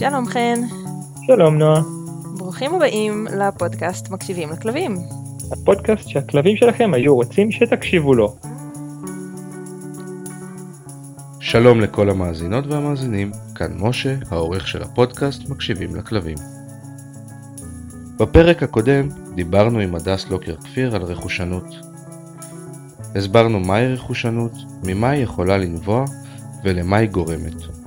שלום חן. שלום נועה. ברוכים הבאים לפודקאסט מקשיבים לכלבים. הפודקאסט שהכלבים שלכם היו רוצים שתקשיבו לו. שלום לכל המאזינות והמאזינים, כאן משה, העורך של הפודקאסט מקשיבים לכלבים. בפרק הקודם דיברנו עם הדס לוקר כפיר על רכושנות. הסברנו מהי רכושנות, ממה היא יכולה לנבוע ולמה היא גורמת.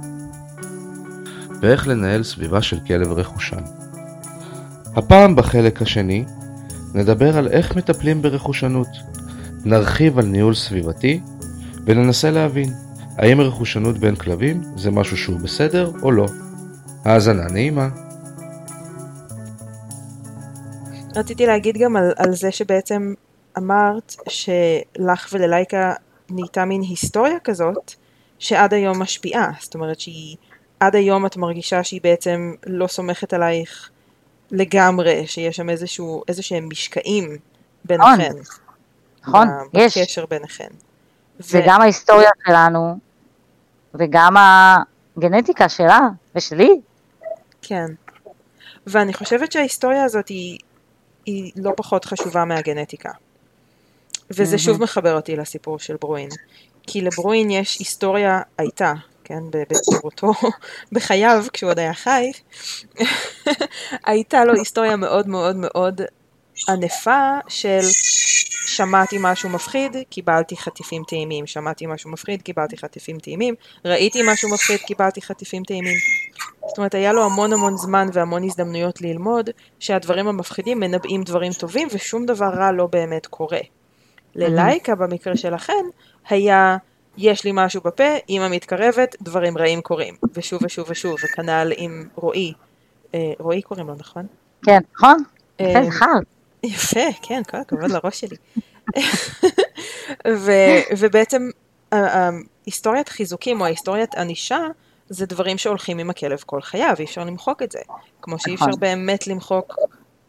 ואיך לנהל סביבה של כלב רכושן. הפעם בחלק השני נדבר על איך מטפלים ברכושנות, נרחיב על ניהול סביבתי וננסה להבין האם רכושנות בין כלבים זה משהו שהוא בסדר או לא. האזנה נעימה. רציתי להגיד גם על, על זה שבעצם אמרת שלך וללייקה נהייתה מין היסטוריה כזאת שעד היום משפיעה, זאת אומרת שהיא עד היום את מרגישה שהיא בעצם לא סומכת עלייך לגמרי, שיש שם איזשהו, איזשהם משקעים ביניכן. נכון, יש. בקשר ביניכן. זה ו... ההיסטוריה שלנו, וגם הגנטיקה שלה ושלי. כן. ואני חושבת שההיסטוריה הזאת היא, היא לא פחות חשובה מהגנטיקה. וזה שוב מחבר אותי לסיפור של ברואין. כי לברואין יש היסטוריה, הייתה, כן, בצורתו, בחייו, כשהוא עוד היה חי, הייתה לו היסטוריה מאוד מאוד מאוד ענפה של שמעתי משהו מפחיד, קיבלתי חטיפים טעימים, שמעתי משהו מפחיד, קיבלתי חטיפים טעימים, ראיתי משהו מפחיד, קיבלתי חטיפים טעימים. זאת אומרת, היה לו המון המון זמן והמון הזדמנויות ללמוד שהדברים המפחידים מנבאים דברים טובים ושום דבר רע לא באמת קורה. ללייקה במקרה שלכן היה יש לי משהו בפה, אמא מתקרבת, דברים רעים קורים. ושוב ושוב ושוב, וכנ"ל עם רועי. אה, רועי קוראים לו, נכון? כן, נכון. יפה, אה, זכר. יפה, כן, כל הכבוד לראש שלי. ובעצם היסטוריית חיזוקים או ההיסטוריית ענישה זה דברים שהולכים עם הכלב כל חייו, אי אפשר למחוק את זה. כמו שאי אפשר נכון. באמת למחוק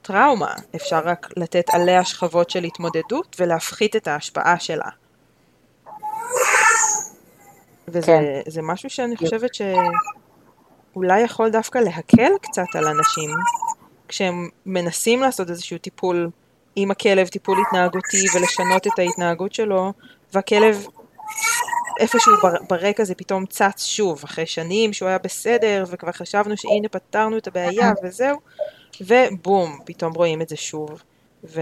טראומה, אפשר רק לתת עליה שכבות של התמודדות ולהפחית את ההשפעה שלה. וזה כן. משהו שאני חושבת שאולי יכול דווקא להקל קצת על אנשים, כשהם מנסים לעשות איזשהו טיפול עם הכלב, טיפול התנהגותי ולשנות את ההתנהגות שלו, והכלב איפשהו ברקע זה פתאום צץ שוב, אחרי שנים שהוא היה בסדר, וכבר חשבנו שהנה פתרנו את הבעיה וזהו, ובום, פתאום רואים את זה שוב. ו...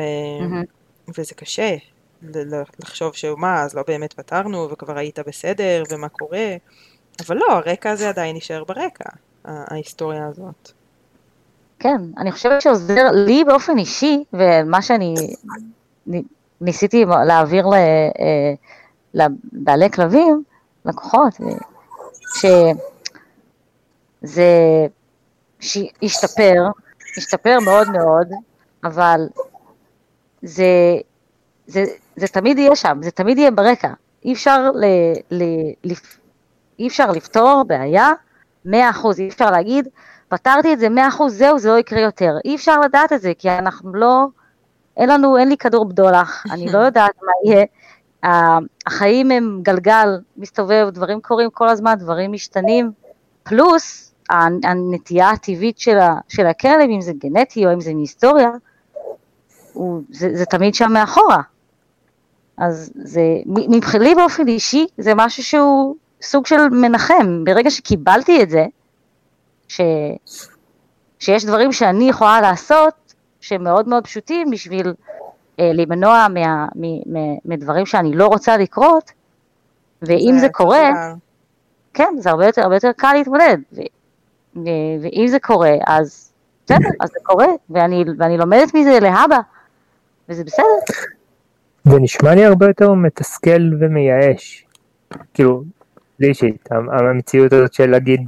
וזה קשה, לחשוב שמה, אז לא באמת פתרנו, וכבר היית בסדר, ומה קורה, אבל לא, הרקע הזה עדיין נשאר ברקע, ההיסטוריה הזאת. כן, אני חושבת שעוזר לי באופן אישי, ומה שאני ניסיתי להעביר אה, לבעלי כלבים, לקוחות, שזה השתפר, השתפר מאוד מאוד, אבל זה, זה, זה תמיד יהיה שם, זה תמיד יהיה ברקע. אי אפשר, ל, ל, ל, אי אפשר לפתור בעיה 100%, אי אפשר להגיד, פתרתי את זה 100%, זהו, זה לא יקרה יותר. אי אפשר לדעת את זה, כי אנחנו לא, אין לנו, אין לי כדור בדולח, אני לא יודעת מה יהיה. החיים הם גלגל, מסתובב, דברים קורים כל הזמן, דברים משתנים, פלוס הנטייה הטבעית של, ה, של הכלב, אם זה גנטי או אם זה מהיסטוריה, הוא, זה, זה תמיד שם מאחורה. אז זה, מבחינתי באופן אישי, זה משהו שהוא סוג של מנחם. ברגע שקיבלתי את זה, ש, שיש דברים שאני יכולה לעשות, שהם מאוד מאוד פשוטים בשביל אה, להימנוע מה, מ, מ, מדברים שאני לא רוצה לקרות, ואם זה, זה קורה. כן, זה הרבה יותר, הרבה יותר קל להתמודד. ו, ו, ואם זה קורה, אז בסדר, אז זה קורה, ואני, ואני לומדת מזה להבא, וזה בסדר. זה נשמע לי הרבה יותר מתסכל ומייאש. כאילו, לי אישית, המציאות הזאת של להגיד,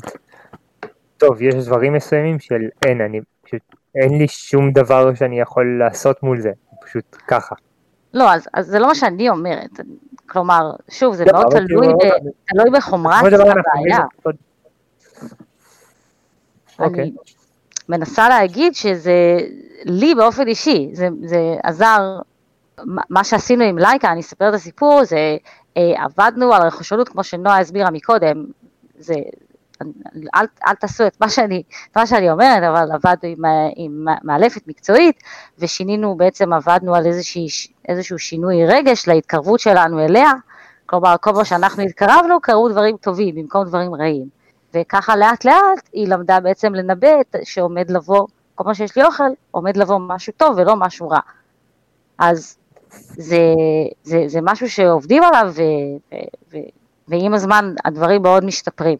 טוב, יש דברים מסוימים של אין, אני פשוט, אין לי שום דבר שאני יכול לעשות מול זה, פשוט ככה. לא, אז, אז זה לא מה שאני אומרת, כלומר, שוב, זה לא, מאוד תלוי, כאילו, ב. תלוי בחומרת הבעיה. אוקיי. אני מנסה להגיד שזה, לי באופן אישי, זה, זה עזר מה שעשינו עם לייקה, אני אספר את הסיפור, זה אה, עבדנו על רכושנות כמו שנועה הסבירה מקודם, זה אל, אל תעשו את מה שאני, מה שאני אומרת, אבל עבדנו עם, עם מאלפת מקצועית, ושינינו, בעצם עבדנו על איזושהי, איזשהו שינוי רגש להתקרבות שלנו אליה, כלומר, כל פעם שאנחנו התקרבנו, קרו דברים טובים במקום דברים רעים. וככה לאט לאט היא למדה בעצם לנבא שעומד לבוא, כל פעם שיש לי אוכל, עומד לבוא משהו טוב ולא משהו רע. אז זה, זה, זה משהו שעובדים עליו, ו, ו, ו, ועם הזמן הדברים מאוד משתפרים.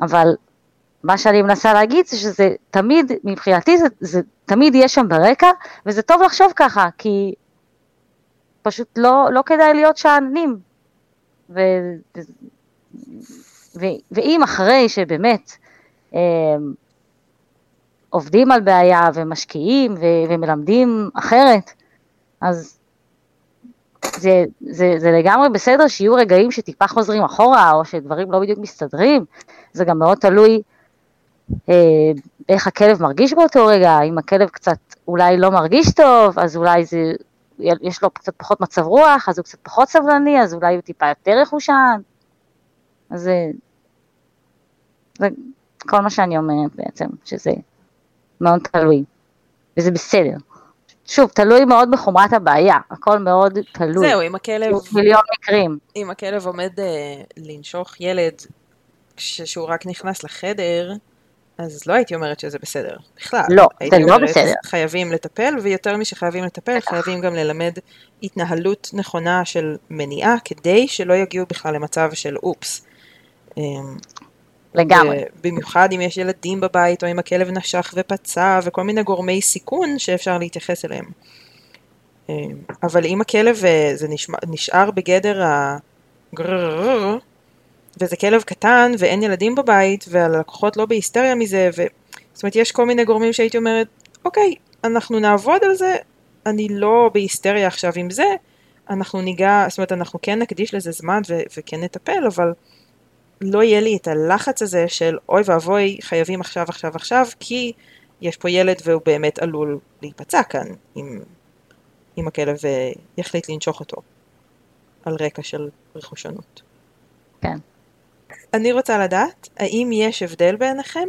אבל מה שאני מנסה להגיד זה שזה תמיד, מבחינתי זה, זה תמיד יהיה שם ברקע, וזה טוב לחשוב ככה, כי פשוט לא, לא כדאי להיות שאננים. ו, ו, ו, ואם אחרי שבאמת אה, עובדים על בעיה ומשקיעים ו, ומלמדים אחרת, אז זה, זה, זה לגמרי בסדר שיהיו רגעים שטיפה חוזרים אחורה, או שדברים לא בדיוק מסתדרים, זה גם מאוד תלוי אה, איך הכלב מרגיש באותו רגע, אם הכלב קצת אולי לא מרגיש טוב, אז אולי זה, יש לו קצת פחות מצב רוח, אז הוא קצת פחות סבלני, אז אולי הוא טיפה יותר רכושן, אז זה, זה כל מה שאני אומרת בעצם, שזה מאוד תלוי, וזה בסדר. שוב, תלוי מאוד בחומרת הבעיה, הכל מאוד תלוי. זהו, אם הכלב... מיליון מקרים. אם הכלב עומד אה, לנשוך ילד כשהוא רק נכנס לחדר, אז לא הייתי אומרת שזה בסדר, בכלל. לא, זה לא בסדר. חייבים לטפל, ויותר משחייבים לטפל, חייבים גם ללמד התנהלות נכונה של מניעה, כדי שלא יגיעו בכלל למצב של אופס. לגמרי. במיוחד אם יש ילדים בבית, או אם הכלב נשך ופצע, וכל מיני גורמי סיכון שאפשר להתייחס אליהם. אמ, אבל אם הכלב אה, זה נשאר בגדר הגרררר, וזה כלב קטן ואין ילדים בבית, והלקוחות לא בהיסטריה מזה, ו... זאת אומרת, יש כל מיני גורמים שהייתי אומרת, אוקיי, אנחנו נעבוד על זה, אני לא בהיסטריה עכשיו עם זה, אנחנו ניגע, זאת אומרת, אנחנו כן נקדיש לזה זמן ו- וכן נטפל, אבל לא יהיה לי את הלחץ הזה של אוי ואבוי, חייבים עכשיו, עכשיו, עכשיו, כי יש פה ילד והוא באמת עלול להיפצע כאן, אם, אם הכלב יחליט לנשוך אותו, על רקע של רכושנות. כן. אני רוצה לדעת, האם יש הבדל בעיניכם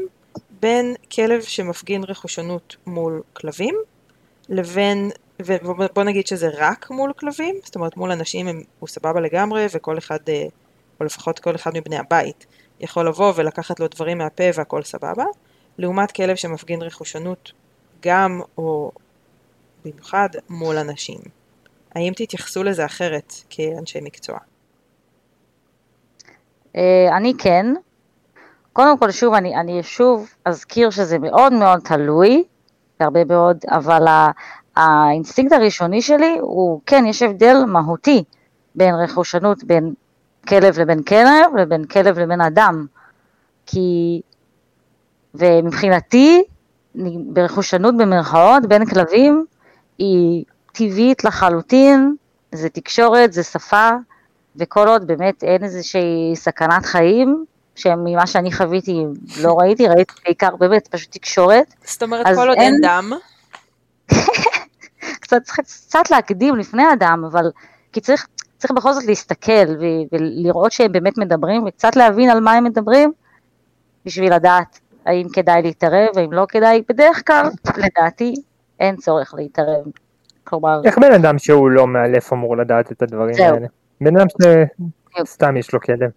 בין כלב שמפגין רכושנות מול כלבים, לבין, ובוא נגיד שזה רק מול כלבים, זאת אומרת מול אנשים הם, הוא סבבה לגמרי וכל אחד, אה, או לפחות כל אחד מבני הבית, יכול לבוא ולקחת לו דברים מהפה והכל סבבה, לעומת כלב שמפגין רכושנות גם או במיוחד מול אנשים. האם תתייחסו לזה אחרת כאנשי מקצוע? אה, אני כן. קודם כל, שוב, אני, אני שוב אזכיר שזה מאוד מאוד תלוי, הרבה מאוד, אבל האינסטינקט הראשוני שלי הוא, כן, יש הבדל מהותי בין רכושנות בין כלב לבין כלב לבין כלב לבין אדם. כי, ומבחינתי, ברכושנות במרכאות בין כלבים היא טבעית לחלוטין, זה תקשורת, זה שפה, וכל עוד באמת אין איזושהי סכנת חיים, שממה שאני חוויתי לא ראיתי, ראיתי בעיקר באמת פשוט תקשורת. זאת אומרת כל עוד אין דם. קצת, צריך קצת להקדים לפני הדם, אבל כי צריך, צריך בכל זאת להסתכל ולראות שהם באמת מדברים, וקצת להבין על מה הם מדברים, בשביל לדעת האם כדאי להתערב, האם לא כדאי, בדרך כלל, לדעתי, אין צורך להתערב. כלומר... איך בן אדם שהוא לא מאלף אמור לדעת את הדברים זהו. האלה? בן אדם שסתם יש לו כלב.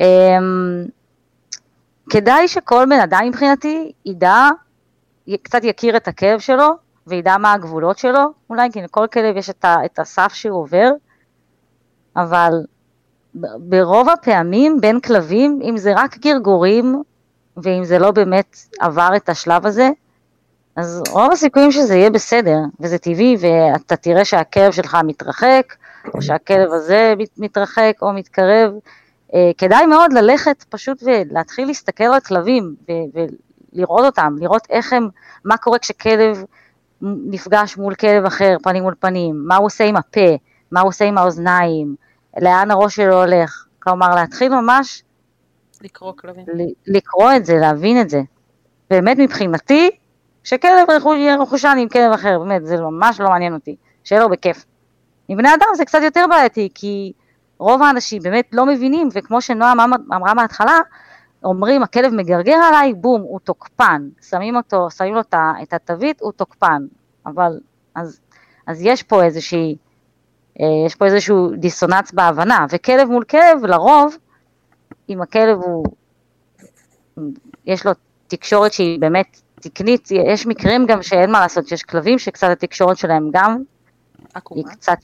אמ, כדאי שכל בן אדם מבחינתי ידע, קצת יכיר את הכאב שלו וידע מה הגבולות שלו, אולי כי לכל כלב יש את, ה, את הסף שהוא עובר, אבל ברוב הפעמים בין כלבים, אם זה רק גרגורים ואם זה לא באמת עבר את השלב הזה, אז רוב הסיכויים שזה יהיה בסדר, וזה טבעי, ואתה תראה שהכלב שלך מתרחק, או שהכלב הזה מתרחק או מתקרב. אה, כדאי מאוד ללכת פשוט ולהתחיל להסתכל על כלבים ולראות אותם, לראות איך הם, מה קורה כשכלב נפגש מול כלב אחר, פנים מול פנים, מה הוא עושה עם הפה, מה הוא עושה עם האוזניים, לאן הראש שלו הולך. כלומר, להתחיל ממש... לקרוא כלבים. לקרוא את זה, להבין את זה. באמת מבחינתי, שכלב יהיה רכושן עם כלב אחר, באמת, זה ממש לא מעניין אותי, שיהיה לו בכיף. עם בני אדם זה קצת יותר בעייתי, כי רוב האנשים באמת לא מבינים, וכמו שנועם אמרה מההתחלה, אומרים הכלב מגרגר עליי, בום, הוא תוקפן, שמים אותו, שמים לו את התווית, הוא תוקפן, אבל אז, אז יש פה איזושהי, אה, יש פה איזשהו דיסוננס בהבנה, וכלב מול כלב, לרוב, אם הכלב הוא, יש לו תקשורת שהיא באמת תקנית, יש מקרים גם שאין מה לעשות, שיש כלבים שקצת התקשורת שלהם גם, עקומה. היא קצת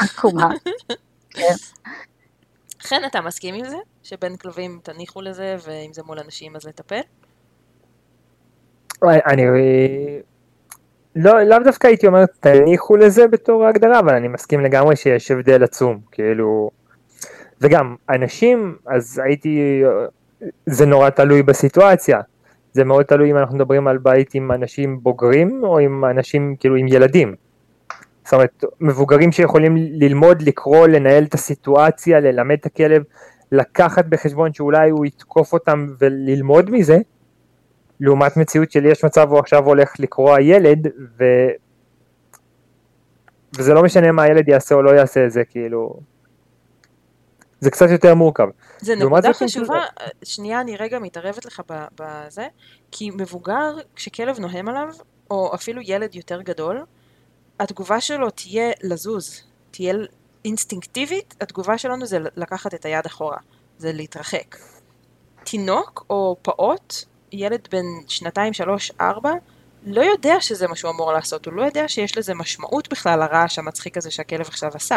עקומה. כן. חן, אתה מסכים עם זה? שבין כלבים תניחו לזה, ואם זה מול אנשים אז לטפל? אני לא, לאו דווקא הייתי אומר תניחו לזה בתור ההגדרה, אבל אני מסכים לגמרי שיש הבדל עצום, כאילו, וגם אנשים, אז הייתי, זה נורא תלוי בסיטואציה, זה מאוד תלוי אם אנחנו מדברים על בית עם אנשים בוגרים או עם אנשים כאילו עם ילדים. זאת אומרת, מבוגרים שיכולים ללמוד, לקרוא, לנהל את הסיטואציה, ללמד את הכלב, לקחת בחשבון שאולי הוא יתקוף אותם וללמוד מזה, לעומת מציאות של יש מצב הוא עכשיו הולך לקרוע ילד, ו... וזה לא משנה מה הילד יעשה או לא יעשה את זה, כאילו... זה קצת יותר מורכב. זה נקודה חשובה, זה... שנייה, אני רגע מתערבת לך בזה, כי מבוגר, כשכלב נוהם עליו, או אפילו ילד יותר גדול, התגובה שלו תהיה לזוז, תהיה אינסטינקטיבית, התגובה שלנו זה לקחת את היד אחורה, זה להתרחק. תינוק או פעוט, ילד בן שנתיים, שלוש, ארבע, לא יודע שזה מה שהוא אמור לעשות, הוא לא יודע שיש לזה משמעות בכלל לרעש המצחיק הזה שהכלב עכשיו עשה.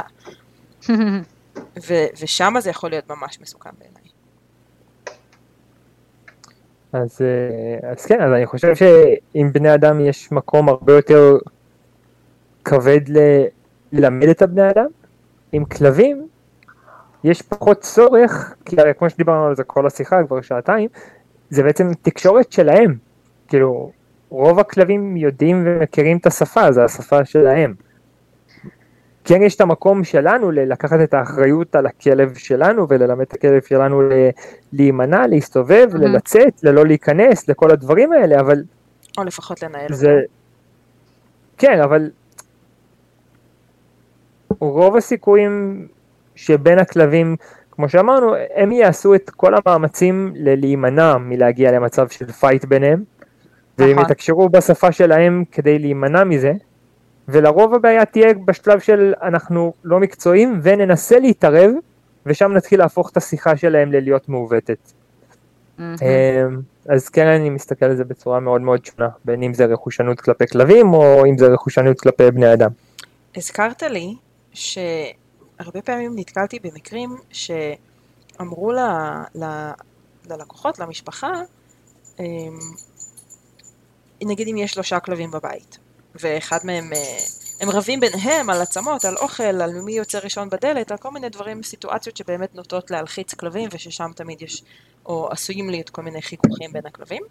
ו- ושם זה יכול להיות ממש מסוכן בעיניי. אז, אה, אז כן, אז אני חושב שעם בני אדם יש מקום הרבה יותר כבד ל- ללמד את הבני אדם, עם כלבים יש פחות צורך, כי הרי כמו שדיברנו על זה כל השיחה כבר שעתיים, זה בעצם תקשורת שלהם, כאילו רוב הכלבים יודעים ומכירים את השפה, זה השפה שלהם. כן יש את המקום שלנו לקחת את האחריות על הכלב שלנו וללמד את הכלב שלנו להימנע, להסתובב, mm-hmm. לצאת, ללא להיכנס, לכל הדברים האלה, אבל... או לפחות לנהל זה... כן, אבל רוב הסיכויים שבין הכלבים, כמו שאמרנו, הם יעשו את כל המאמצים להימנע מלהגיע למצב של פייט ביניהם, והם נכון. יתקשרו בשפה שלהם כדי להימנע מזה, ולרוב הבעיה תהיה בשלב של אנחנו לא מקצועיים וננסה להתערב, ושם נתחיל להפוך את השיחה שלהם ללהיות מעוותת. אמ, אז כן אני מסתכל על זה בצורה מאוד מאוד שונה, בין אם זה רכושנות כלפי כלבים או אם זה רכושנות כלפי בני אדם. הזכרת לי שהרבה פעמים נתקלתי במקרים שאמרו ל, ל, ללקוחות, למשפחה, אמ, נגיד אם יש שלושה כלבים בבית, ואחד מהם, אה, הם רבים ביניהם על עצמות, על אוכל, על מי יוצא ראשון בדלת, על כל מיני דברים, סיטואציות שבאמת נוטות להלחיץ כלבים, וששם תמיד יש, או עשויים להיות כל מיני חיכוכים בין הכלבים.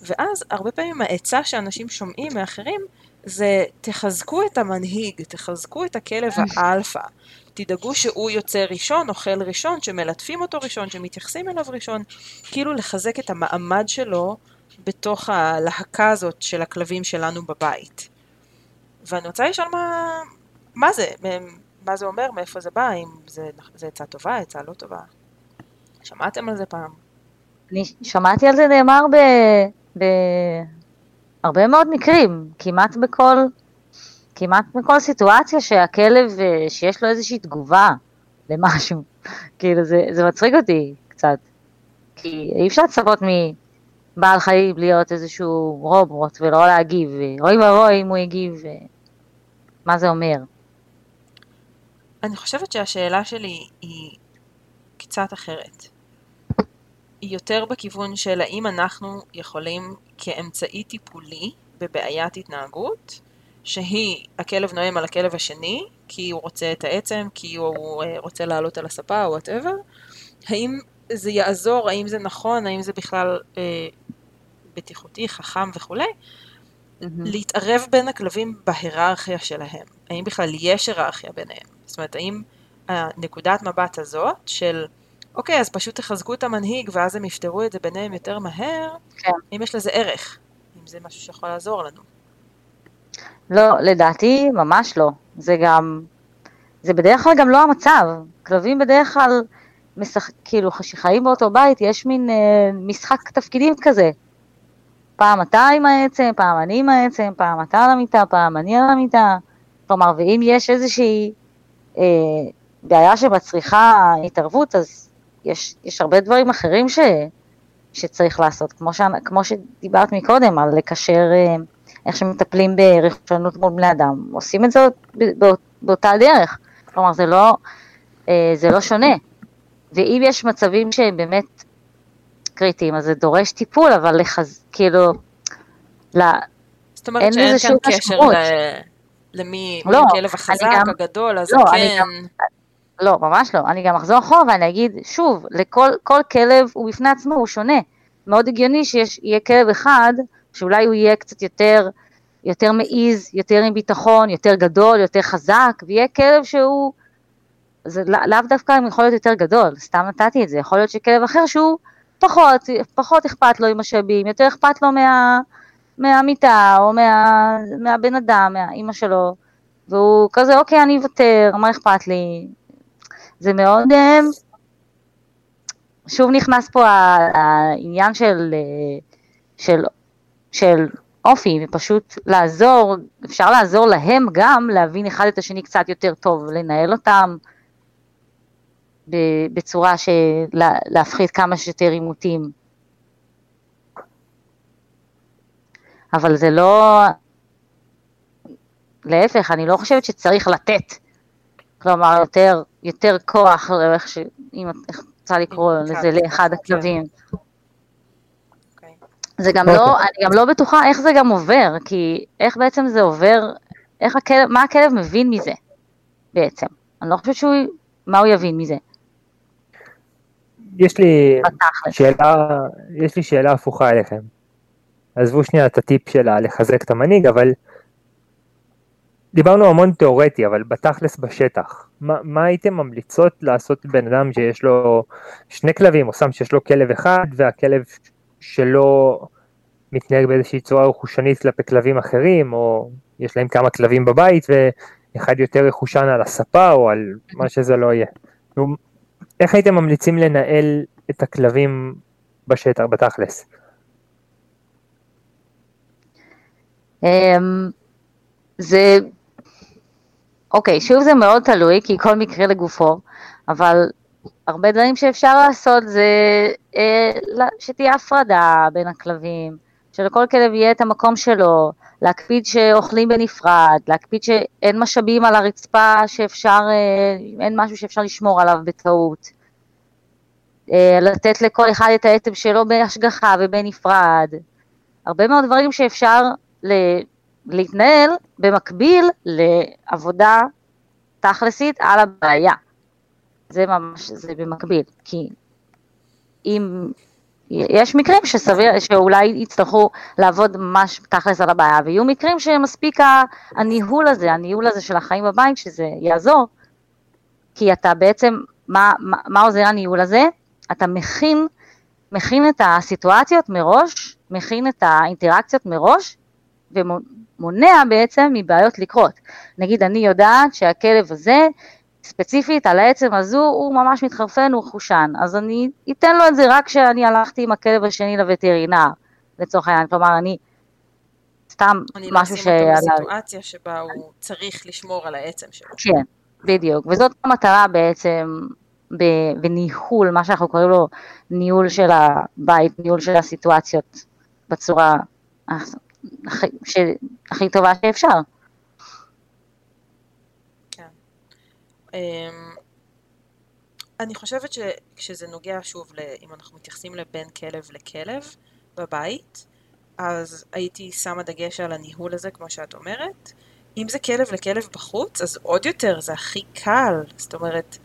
ואז הרבה פעמים העצה שאנשים שומעים מאחרים, זה תחזקו את המנהיג, תחזקו את הכלב האלפא. תדאגו שהוא יוצא ראשון, אוכל ראשון, שמלטפים אותו ראשון, שמתייחסים אליו ראשון, כאילו לחזק את המעמד שלו בתוך הלהקה הזאת של הכלבים שלנו בבית. ואני רוצה לשאול מה, מה זה, מה זה אומר, מאיפה זה בא, אם זה, זה עצה טובה, עצה לא טובה. שמעתם על זה פעם? אני שמעתי על זה נאמר בהרבה מאוד מקרים, כמעט בכל, כמעט בכל סיטואציה שהכלב, אה, שיש לו איזושהי תגובה למשהו, כאילו זה, זה מצחיק אותי קצת, כי אי אפשר לצפות מבעל חיים להיות איזשהו רובוט ולא להגיב, אוי ואבוי אם הוא יגיב מה זה אומר? אני חושבת שהשאלה שלי היא קצת אחרת. היא יותר בכיוון של האם אנחנו יכולים כאמצעי טיפולי בבעיית התנהגות, שהיא הכלב נואם על הכלב השני, כי הוא רוצה את העצם, כי הוא אה, רוצה לעלות על הספה או וואטאבר, האם זה יעזור, האם זה נכון, האם זה בכלל אה, בטיחותי, חכם וכולי, mm-hmm. להתערב בין הכלבים בהיררכיה שלהם. האם בכלל יש היררכיה ביניהם? זאת אומרת, האם הנקודת מבט הזאת של, אוקיי, אז פשוט תחזקו את המנהיג ואז הם יפתרו את זה ביניהם יותר מהר, כן. אם יש לזה ערך, אם זה משהו שיכול לעזור לנו. לא, לדעתי ממש לא. זה גם, זה בדרך כלל גם לא המצב. כלבים בדרך כלל, משח... כאילו, שחיים באותו בית, יש מין אה, משחק תפקידים כזה. פעם אתה עם העצם, פעם אני עם העצם, פעם אתה על המיטה, פעם אני על המיטה. כלומר, ואם יש איזושהי אה, בעיה שמצריכה התערבות, אז יש, יש הרבה דברים אחרים ש, שצריך לעשות, כמו, ש, כמו שדיברת מקודם, על לקשר אה, איך שמטפלים ברכושנות מול בני אדם, עושים את זה באות, באותה דרך, כלומר זה לא, אה, זה לא שונה. ואם יש מצבים שהם באמת קריטיים, אז זה דורש טיפול, אבל לחז... כאילו, לא, זאת אומרת שאין כאן קשר ל... למי, לא, הכלב החזק, גם, הגדול, אז לא, כן... גם, לא, ממש לא. אני גם אחזור אחורה ואני אגיד, שוב, לכל כלב הוא בפני עצמו, הוא שונה. מאוד הגיוני שיהיה כלב אחד, שאולי הוא יהיה קצת יותר, יותר מעיז, יותר עם ביטחון, יותר גדול, יותר חזק, ויהיה כלב שהוא, זה לא, לאו דווקא יכול להיות יותר גדול, סתם נתתי את זה, יכול להיות שכלב אחר שהוא פחות, פחות אכפת לו עם משאבים, יותר אכפת לו מה, מהמיטה, או מה, מהבן אדם, מהאימא שלו, והוא כזה, אוקיי, אני אוותר, מה אכפת לי? זה מאוד, אה, שוב נכנס פה העניין של, אה, של, של אופי, ופשוט לעזור, אפשר לעזור להם גם להבין אחד את השני קצת יותר טוב, לנהל אותם בצורה של להפחית כמה שיותר עימותים. אבל זה לא, להפך, אני לא חושבת שצריך לתת, כלומר יותר, יותר כוח, איך ש... אם את רוצה לקרוא לזה לאחד הכלבים. זה גם לא, אוקיי. אני גם לא בטוחה איך זה גם עובר, כי איך בעצם זה עובר, איך הכלב, מה הכלב מבין מזה בעצם. אני לא חושבת שהוא, מה הוא יבין מזה. יש לי שאלה, יש לי שאלה הפוכה אליכם. עזבו שנייה את הטיפ של לחזק את המנהיג, אבל דיברנו המון תיאורטי, אבל בתכלס בשטח, מה, מה הייתם ממליצות לעשות לבן אדם שיש לו שני כלבים, או סתם שיש לו כלב אחד, והכלב שלא מתנהג באיזושהי צורה רכושנית כלפי כלבים אחרים, או יש להם כמה כלבים בבית, ואחד יותר רכושן על הספה, או על מה שזה לא יהיה. איך הייתם ממליצים לנהל את הכלבים בשטח, בתכלס? אמ, זה, אוקיי, שוב זה מאוד תלוי, כי כל מקרה לגופו, אבל הרבה דברים שאפשר לעשות זה אה, שתהיה הפרדה בין הכלבים, שלכל כלב יהיה את המקום שלו, להקפיד שאוכלים בנפרד, להקפיד שאין משאבים על הרצפה שאפשר, אה, אין משהו שאפשר לשמור עליו בטעות, אה, לתת לכל אחד את העצם שלו בהשגחה ובנפרד, הרבה מאוד דברים שאפשר להתנהל במקביל לעבודה תכלסית על הבעיה. זה ממש, זה במקביל, כי אם, יש מקרים שסביר, שאולי יצטרכו לעבוד ממש תכלס על הבעיה, ויהיו מקרים שמספיק הניהול הזה, הניהול הזה של החיים בבית, שזה יעזור, כי אתה בעצם, מה, מה, מה עוזר הניהול הזה? אתה מכין, מכין את הסיטואציות מראש, מכין את האינטראקציות מראש, ומונע בעצם מבעיות לקרות. נגיד אני יודעת שהכלב הזה, ספציפית על העצם הזו, הוא ממש מתחרפן, הוא חושן, אז אני אתן לו את זה רק כשאני הלכתי עם הכלב השני לווטרינר, לצורך העניין, כלומר אני סתם משהו ש... אני אשים אותו בסיטואציה שבה הוא צריך לשמור על העצם שלו. כן, בדיוק, וזאת המטרה בעצם בניהול, מה שאנחנו קוראים לו ניהול של הבית, ניהול של הסיטואציות בצורה הכי, טובה שאפשר. כן. אמ, אני חושבת שכשזה נוגע שוב, אם אנחנו מתייחסים לבין כלב לכלב בבית, אז הייתי שמה דגש על הניהול הזה, כמו שאת אומרת. אם זה כלב לכלב בחוץ, אז עוד יותר, זה הכי קל. זאת אומרת,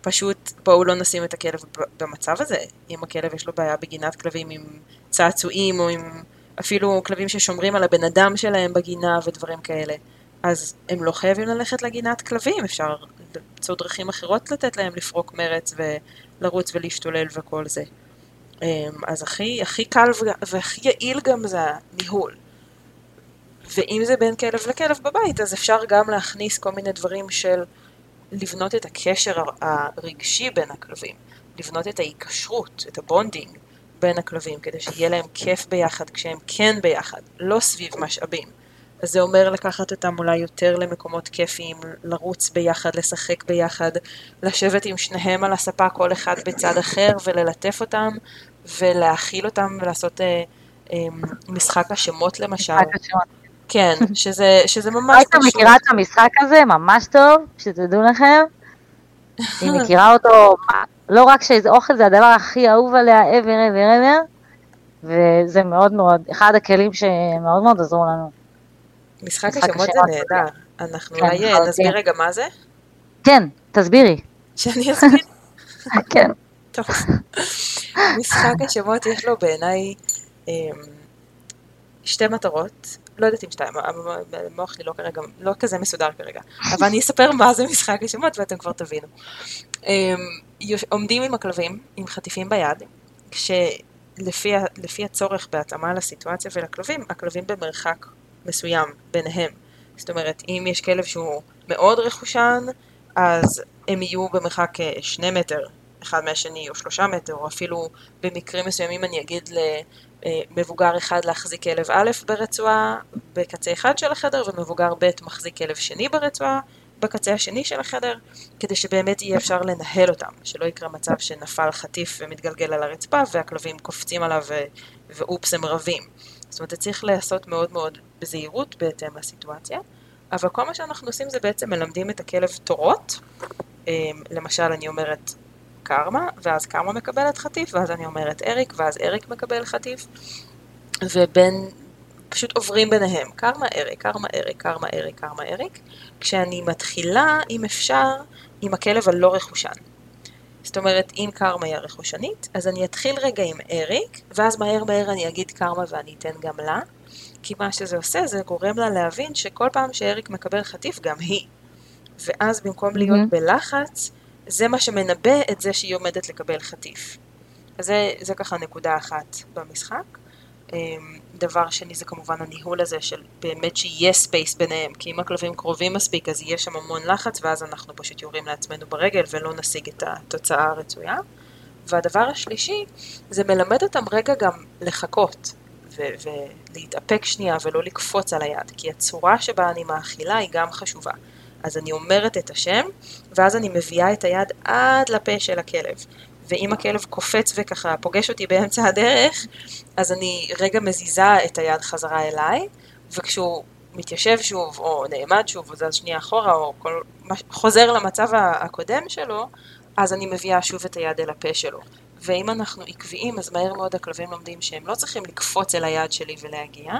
פשוט בואו לא נשים את הכלב במצב הזה. אם הכלב יש לו בעיה בגינת כלבים עם צעצועים או עם אפילו כלבים ששומרים על הבן אדם שלהם בגינה ודברים כאלה. אז הם לא חייבים ללכת לגינת כלבים, אפשר למצוא דרכים אחרות לתת להם לפרוק מרץ ולרוץ ולהשתולל וכל זה. אמ, אז הכי, הכי קל והכי יעיל גם זה הניהול. ואם זה בין כלב לכלב בבית, אז אפשר גם להכניס כל מיני דברים של לבנות את הקשר הרגשי בין הכלבים, לבנות את ההיקשרות, את ה bonding בין הכלבים, כדי שיהיה להם כיף ביחד כשהם כן ביחד, לא סביב משאבים. אז זה אומר לקחת אותם אולי יותר למקומות כיפיים, לרוץ ביחד, לשחק ביחד, לשבת עם שניהם על הספה, כל אחד בצד אחר, וללטף אותם, ולהאכיל אותם, ולעשות אה, אה, משחק השמות למשל. משחק השמות. כן, שזה, שזה ממש הייתה מכירה את המשחק הזה ממש טוב, שתדעו לכם. היא מכירה אותו, לא רק שאיזה אוכל זה הדבר הכי אהוב עליה ever ever ever, וזה מאוד מאוד, אחד הכלים שמאוד מאוד עזרו לנו. משחק השמות זה. נהדר. אנחנו כן, אולי אה, לחלוטין. נסביר רגע מה זה? כן, תסבירי. שאני אסביר? כן. טוב. משחק השמות יש לו בעיניי אמ, שתי מטרות, לא יודעת אם שתיים, המוח שלי לא כרגע, לא כזה מסודר כרגע, אבל אני אספר מה זה משחק השמות ואתם כבר תבינו. אמ, עומדים עם הכלבים, עם חטיפים ביד, כשלפי הצורך בהתאמה לסיטואציה ולכלבים, הכלבים במרחק מסוים ביניהם. זאת אומרת, אם יש כלב שהוא מאוד רכושן, אז הם יהיו במרחק אה, שני מטר אחד מהשני, או שלושה מטר, או אפילו במקרים מסוימים אני אגיד למבוגר אחד להחזיק כלב א' ברצועה בקצה אחד של החדר, ומבוגר ב' מחזיק כלב שני ברצועה בקצה השני של החדר, כדי שבאמת יהיה אפשר לנהל אותם, שלא יקרה מצב שנפל חטיף ומתגלגל על הרצפה והכלבים קופצים עליו ואופס הם רבים. זאת אומרת, זה צריך להיעשות מאוד מאוד בזהירות בהתאם לסיטואציה, אבל כל מה שאנחנו עושים זה בעצם מלמדים את הכלב תורות. אמ, למשל, אני אומרת קרמה, ואז קרמה מקבלת חטיף, ואז אני אומרת אריק, ואז אריק מקבל חטיף, ובין, פשוט עוברים ביניהם, קרמה אריק, קרמה אריק, קרמה אריק, קרמה אריק, כשאני מתחילה, אם אפשר, עם הכלב הלא רכושן. זאת אומרת, אם קרמה היא הרכושנית, אז אני אתחיל רגע עם אריק, ואז מהר מהר אני אגיד קרמה ואני אתן גם לה, כי מה שזה עושה, זה גורם לה להבין שכל פעם שאריק מקבל חטיף, גם היא. ואז במקום להיות מהמם. בלחץ, זה מה שמנבא את זה שהיא עומדת לקבל חטיף. אז זה, זה ככה נקודה אחת במשחק. אמ, דבר שני זה כמובן הניהול הזה של באמת שיהיה space ביניהם, כי אם הכלבים קרובים מספיק אז יהיה שם המון לחץ ואז אנחנו פשוט יורים לעצמנו ברגל ולא נשיג את התוצאה הרצויה. והדבר השלישי זה מלמד אותם רגע גם לחכות ולהתאפק שנייה ולא לקפוץ על היד, כי הצורה שבה אני מאכילה היא גם חשובה. אז אני אומרת את השם, ואז אני מביאה את היד עד לפה של הכלב. ואם הכלב קופץ וככה פוגש אותי באמצע הדרך, אז אני רגע מזיזה את היד חזרה אליי, וכשהוא מתיישב שוב, או נעמד שוב, או זז שנייה אחורה, או כל, חוזר למצב הקודם שלו, אז אני מביאה שוב את היד אל הפה שלו. ואם אנחנו עקביים, אז מהר מאוד הכלבים לומדים שהם לא צריכים לקפוץ אל היד שלי ולהגיע,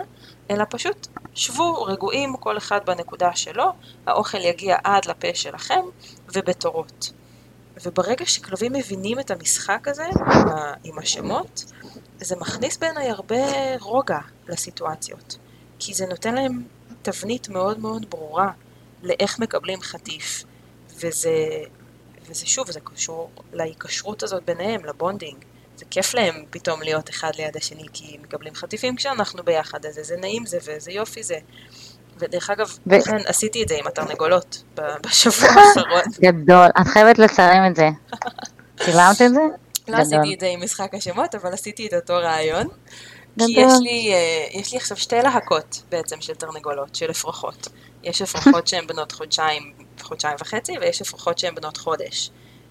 אלא פשוט שבו רגועים כל אחד בנקודה שלו, האוכל יגיע עד לפה שלכם, ובתורות. וברגע שכלבים מבינים את המשחק הזה, עם עם השמות, זה מכניס בעיניי הרבה רוגע לסיטואציות. כי זה נותן להם תבנית מאוד מאוד ברורה לאיך מקבלים חטיף. וזה, וזה שוב, זה קשור להיקשרות הזאת ביניהם, לבונדינג. זה כיף להם פתאום להיות אחד ליד השני, כי מקבלים חטיפים כשאנחנו ביחד, אז איזה נעים זה ואיזה יופי זה. ודרך אגב, ו- כן, עשיתי את זה עם התרנגולות בשבוע האחרון. גדול. את חייבת לצלם את זה. צילמת את זה? לא גדול. עשיתי את זה עם משחק השמות, אבל עשיתי את אותו רעיון. כי גדול. יש לי, אה, יש לי עכשיו שתי להקות בעצם של תרנגולות, של אפרוחות. יש אפרוחות שהן בנות חודשיים, חודשיים וחצי, ויש אפרוחות שהן בנות חודש.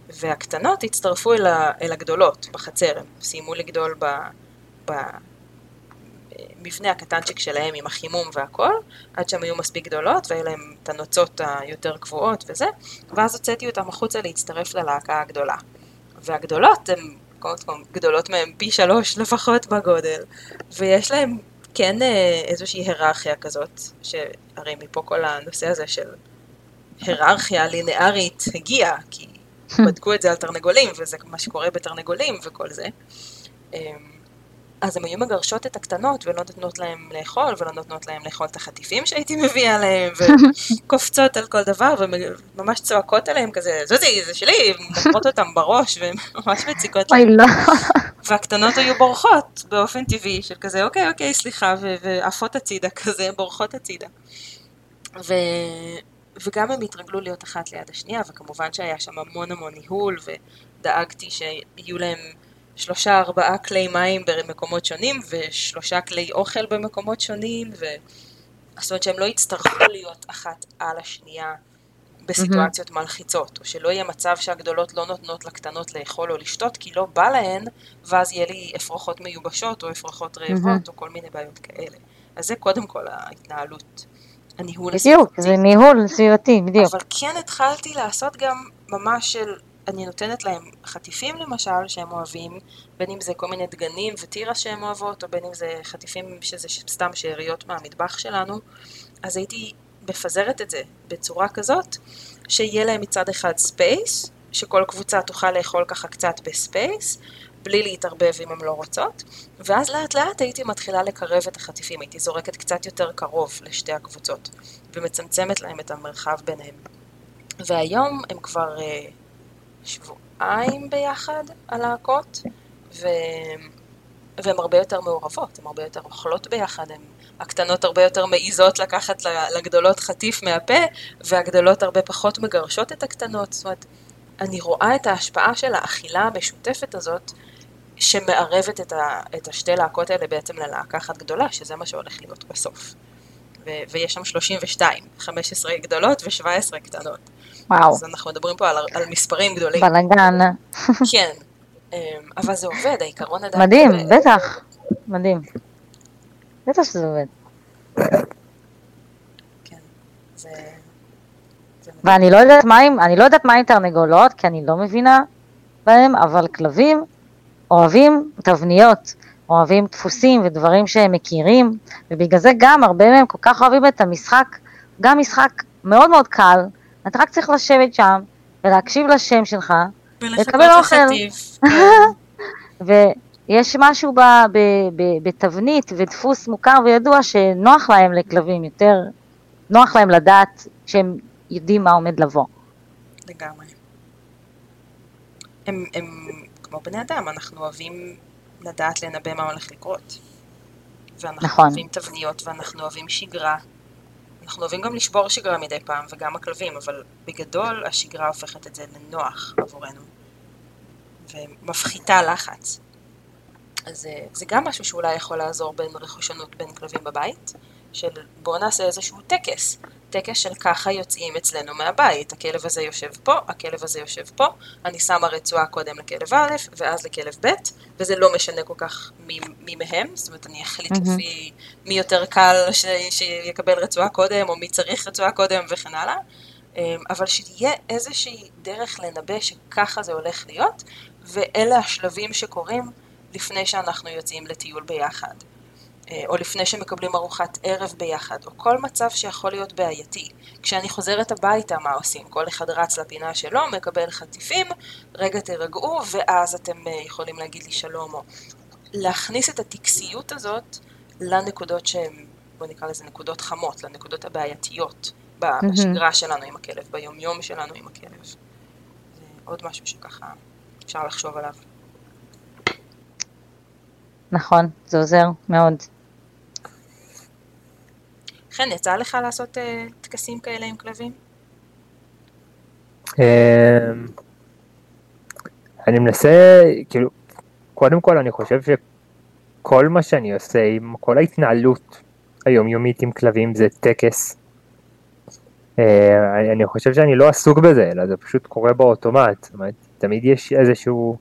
והקטנות הצטרפו אל, ה, אל הגדולות בחצר, הם סיימו לגדול ב, ב, מבנה הקטנצ'יק שלהם עם החימום והכל, עד שהן היו מספיק גדולות, והיו להם את הנוצות היותר קבועות וזה, ואז הוצאתי אותם החוצה להצטרף ללהקה הגדולה. והגדולות הן גדולות מהן פי שלוש לפחות בגודל, ויש להן כן אה, איזושהי היררכיה כזאת, שהרי מפה כל הנושא הזה של היררכיה לינארית הגיע, כי בדקו את זה על תרנגולים, וזה מה שקורה בתרנגולים וכל זה. אמ, אז הן היו מגרשות את הקטנות ולא נותנות להם לאכול, ולא נותנות להם לאכול את החטיפים שהייתי מביאה להם, וקופצות על כל דבר, וממש צועקות עליהם כזה, זוזי, זה שלי, מוכרות אותם בראש, וממש מציקות להם. אוי, לא. והקטנות היו בורחות באופן טבעי, של כזה, אוקיי, אוקיי, סליחה, ועפות הצידה כזה, בורחות הצידה. ו... וגם הם התרגלו להיות אחת ליד השנייה, וכמובן שהיה שם המון המון ניהול, ודאגתי שיהיו להם שלושה ארבעה כלי מים במקומות שונים, ושלושה כלי אוכל במקומות שונים, ו... זאת אומרת שהם לא יצטרכו להיות אחת על השנייה בסיטואציות mm-hmm. מלחיצות, או שלא יהיה מצב שהגדולות לא נותנות לקטנות לאכול או לשתות, כי לא בא להן, ואז יהיה לי אפרוחות מיובשות, או אפרוחות רעבות, mm-hmm. או כל מיני בעיות כאלה. אז זה קודם כל ההתנהלות, הניהול הסביבתי. בדיוק, זה ניהול סביבתי, בדיוק. אבל כן התחלתי לעשות גם ממש של, אני נותנת להם חטיפים למשל, שהם אוהבים, בין אם זה כל מיני דגנים ותירס שהם אוהבות, או בין אם זה חטיפים שזה סתם שאריות מהמטבח שלנו, אז הייתי מפזרת את זה בצורה כזאת, שיהיה להם מצד אחד space, שכל קבוצה תוכל לאכול ככה קצת ב space, בלי להתערבב אם הן לא רוצות, ואז לאט לאט הייתי מתחילה לקרב את החטיפים, הייתי זורקת קצת יותר קרוב לשתי הקבוצות, ומצמצמת להם את המרחב ביניהם. והיום הם כבר uh, שבועיים ביחד הלהקות, ו... והן הרבה יותר מעורבות, הן הרבה יותר אוכלות ביחד, הן הקטנות הרבה יותר מעיזות לקחת לגדולות חטיף מהפה, והגדולות הרבה פחות מגרשות את הקטנות. זאת אומרת, אני רואה את ההשפעה של האכילה המשותפת הזאת, שמערבת את, ה, את השתי להקות האלה בעצם ללהקה אחת גדולה, שזה מה שהולך להיות בסוף. ו, ויש שם 32, 15 גדולות ו-17 קטנות. וואו. אז אנחנו מדברים פה על, על מספרים גדולים. בלאגן. כן, אמ, אבל זה עובד, העיקרון עדיין... מדהים, בטח, מדהים. בטח שזה עובד. כן, זה... ואני לא יודעת מה עם, אני לא יודעת מה עם תרנגולות, כי אני לא מבינה בהם, אבל כלבים אוהבים תבניות, אוהבים דפוסים ודברים שהם מכירים, ובגלל זה גם הרבה מהם כל כך אוהבים את המשחק, גם משחק מאוד מאוד קל, אתה רק צריך לשבת שם ולהקשיב לשם שלך, ולקבל אוכל. ויש משהו ב, ב, ב, בתבנית ודפוס מוכר וידוע שנוח להם לכלבים יותר, נוח להם לדעת שהם יודעים מה עומד לבוא. לגמרי. הם, הם כמו בני אדם, אנחנו אוהבים לדעת לנבא מה הולך לקרות. ואנחנו נכון. אוהבים תבניות ואנחנו אוהבים שגרה. אנחנו אוהבים גם לשבור שגרה מדי פעם, וגם הכלבים, אבל בגדול השגרה הופכת את זה לנוח עבורנו. ומפחיתה לחץ. אז אה, זה גם משהו שאולי יכול לעזור בין רכושנות בין כלבים בבית, של בואו נעשה איזשהו טקס. טקס של ככה יוצאים אצלנו מהבית, הכלב הזה יושב פה, הכלב הזה יושב פה, אני שמה רצועה קודם לכלב א' ואז לכלב ב', וזה לא משנה כל כך מי, מי מהם, זאת אומרת אני אחליט mm-hmm. לפי מי יותר קל ש, שיקבל רצועה קודם, או מי צריך רצועה קודם וכן הלאה, אמ, אבל שתהיה איזושהי דרך לנבא שככה זה הולך להיות, ואלה השלבים שקורים לפני שאנחנו יוצאים לטיול ביחד. אה, או לפני שמקבלים ארוחת ערב ביחד, או כל מצב שיכול להיות בעייתי. כשאני חוזרת הביתה, מה עושים? כל אחד רץ לפינה שלו, מקבל חטיפים, רגע תירגעו, ואז אתם אה, יכולים להגיד לי שלום, או להכניס את הטקסיות הזאת לנקודות שהן, בוא נקרא לזה נקודות חמות, לנקודות הבעייתיות בשגרה שלנו עם הכלב, ביומיום שלנו עם הכלב. זה עוד משהו שככה אפשר לחשוב עליו. נכון, זה עוזר מאוד. חן, יצא לך לעשות uh, טקסים כאלה עם כלבים? אמ, אני מנסה, כאילו, קודם כל אני חושב שכל מה שאני עושה, עם כל ההתנהלות היומיומית עם כלבים זה טקס. אה, אני חושב שאני לא עסוק בזה, אלא זה פשוט קורה באוטומט. זאת אומרת, תמיד יש איזשהו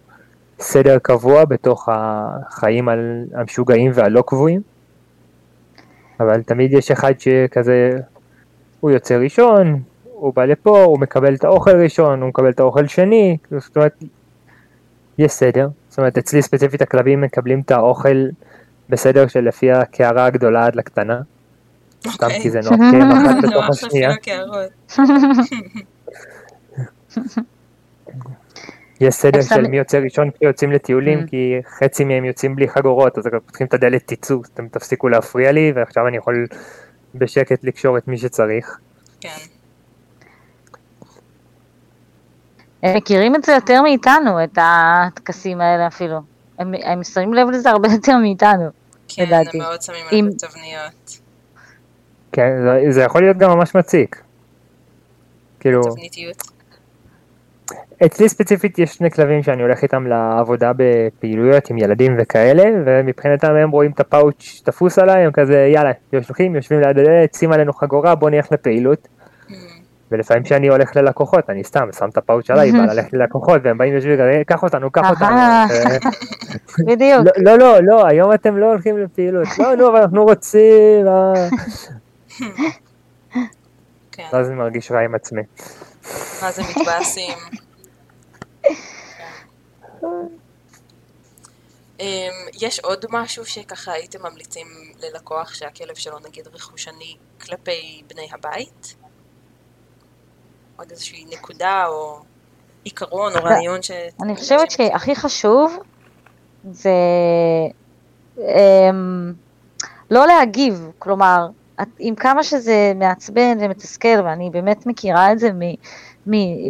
סדר קבוע בתוך החיים המשוגעים והלא קבועים. אבל תמיד יש אחד שכזה, הוא יוצא ראשון, הוא בא לפה, הוא מקבל את האוכל ראשון, הוא מקבל את האוכל שני, זאת אומרת, יש סדר. זאת אומרת, אצלי ספציפית הכלבים מקבלים את האוכל בסדר שלפי הקערה הגדולה עד לקטנה. סתם כי זה נוח, כי הם אחת בתוך השנייה. יש סדר של מי יוצא ראשון כי יוצאים לטיולים, mm. כי חצי מהם יוצאים בלי חגורות, אז פותחים את הדלת תצאו, אתם תפסיקו להפריע לי, ועכשיו אני יכול בשקט לקשור את מי שצריך. כן. הם מכירים את זה יותר מאיתנו, את הטקסים האלה אפילו. הם, הם שמים לב לזה הרבה יותר מאיתנו, כן, לדעתי. כן, הם מאוד שמים לב לתבניות. כן, זה, זה יכול להיות גם ממש מציק. כאילו, תבניתיות. אצלי ספציפית יש שני כלבים שאני הולך איתם לעבודה בפעילויות עם ילדים וכאלה, ומבחינתם הם רואים את הפאוץ' תפוס עליי, הם כזה יאללה, יושבים, יושבים ליד הדלת, שים עלינו חגורה, בוא נלך לפעילות. Mm. ולפעמים כשאני הולך ללקוחות, אני סתם שם את הפאוץ' עליי, בא ללכת ללקוחות, והם באים יושבים קח אותנו, קח אותנו. בדיוק. לא, לא, לא, לא, היום אתם לא הולכים לפעילות. לא, נו, אבל אנחנו רוצים. אה. כן, ואז אני מרגיש רע עם עצמי. מה זה מתבאסים. אמ, יש עוד משהו שככה הייתם ממליצים ללקוח שהכלב שלו נגיד רכושני כלפי בני הבית? עוד איזושהי נקודה או עיקרון או רעיון ש... אני חושבת שהכי חשוב זה אמ, לא להגיב, כלומר, עם כמה שזה מעצבן ומתסכל, ואני באמת מכירה את זה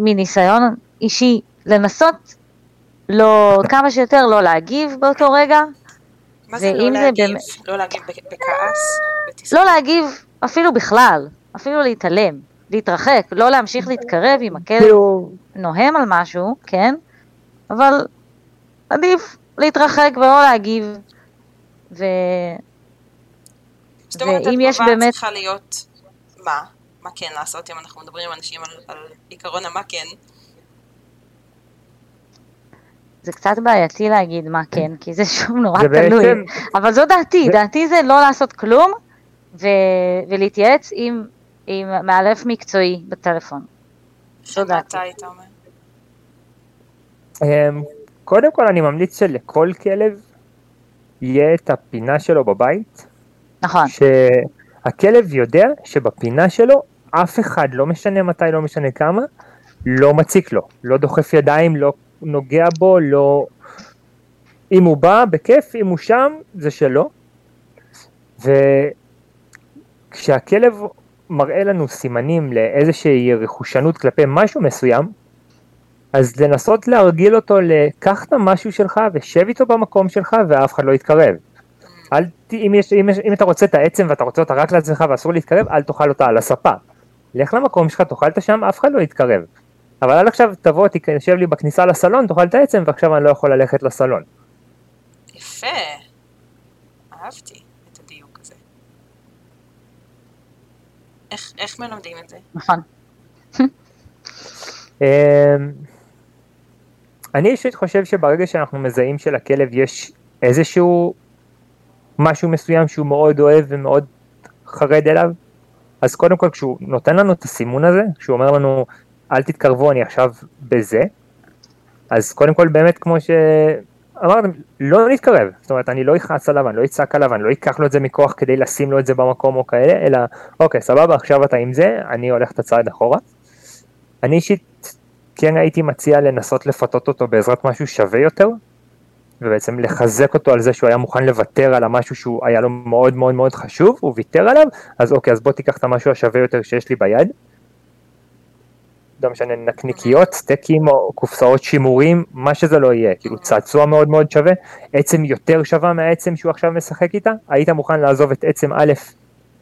מניסיון אישי, לנסות לא, כמה שיותר לא להגיב באותו רגע, מה זה לא ואם זה להגיב? באמת- לא להגיב בכ- בכעס? לא להגיב אפילו בכלל, אפילו להתעלם, להתרחק, לא להמשיך להתקרב עם הכלב כאילו, נוהם על משהו, כן, אבל עדיף להתרחק ולא להגיב, ו... זאת אומרת, ואם יש התגובה באמת- צריכה להיות מה? מה כן לעשות אם אנחנו מדברים עם אנשים על, על עיקרון המה כן? זה קצת בעייתי להגיד מה כן, כי זה שוב נורא זה תלוי, בעצם- אבל זו דעתי, זה- דעתי זה לא לעשות כלום, ו... ולהתייעץ עם, עם מאלף מקצועי בטלפון. זו דעתי. אתה היית אומר? אמ, קודם כל אני ממליץ שלכל כלב יהיה את הפינה שלו בבית, נכון, שהכלב יודע שבפינה שלו אף אחד, לא משנה מתי, לא משנה כמה, לא מציק לו, לא דוחף ידיים, לא נוגע בו, לא... אם הוא בא, בכיף, אם הוא שם, זה שלו. וכשהכלב מראה לנו סימנים לאיזושהי רכושנות כלפי משהו מסוים, אז לנסות להרגיל אותו לקח את המשהו שלך ושב איתו במקום שלך ואף אחד לא יתקרב. אל. אם, יש, אם, יש, אם אתה רוצה את העצם ואתה רוצה אותה רק לעצמך ואסור להתקרב, אל תאכל אותה על הספה. לך למקום שלך, תאכל אותה שם, אף אחד לא יתקרב. אבל עד עכשיו תבוא, תשב לי בכניסה לסלון, תאכל את העצם ועכשיו אני לא יכול ללכת לסלון. יפה. אהבתי את הדיוק הזה. איך, איך מלמדים את זה? נכון. אמ, אני אישית חושב שברגע שאנחנו מזהים שלכלב יש איזשהו משהו מסוים שהוא מאוד אוהב ומאוד חרד אליו, אז קודם כל כשהוא נותן לנו את הסימון הזה, כשהוא אומר לנו אל תתקרבו אני עכשיו בזה, אז קודם כל באמת כמו שאמרתם, לא נתקרב, זאת אומרת אני לא אכעס עליו, אני לא אצעק עליו, אני לא אקח לו את זה מכוח כדי לשים לו את זה במקום או כאלה, אלא אוקיי סבבה עכשיו אתה עם זה, אני הולך את הצעד אחורה. אני אישית כן הייתי מציע לנסות לפתות אותו בעזרת משהו שווה יותר, ובעצם לחזק אותו על זה שהוא היה מוכן לוותר על המשהו שהוא היה לו מאוד מאוד מאוד חשוב, הוא ויתר עליו, אז אוקיי, אז בוא תיקח את המשהו השווה יותר שיש לי ביד. לא משנה, נקניקיות, סטייקים או קופסאות שימורים, מה שזה לא יהיה, כאילו צעצוע מאוד מאוד שווה, עצם יותר שווה מהעצם שהוא עכשיו משחק איתה, היית מוכן לעזוב את עצם א',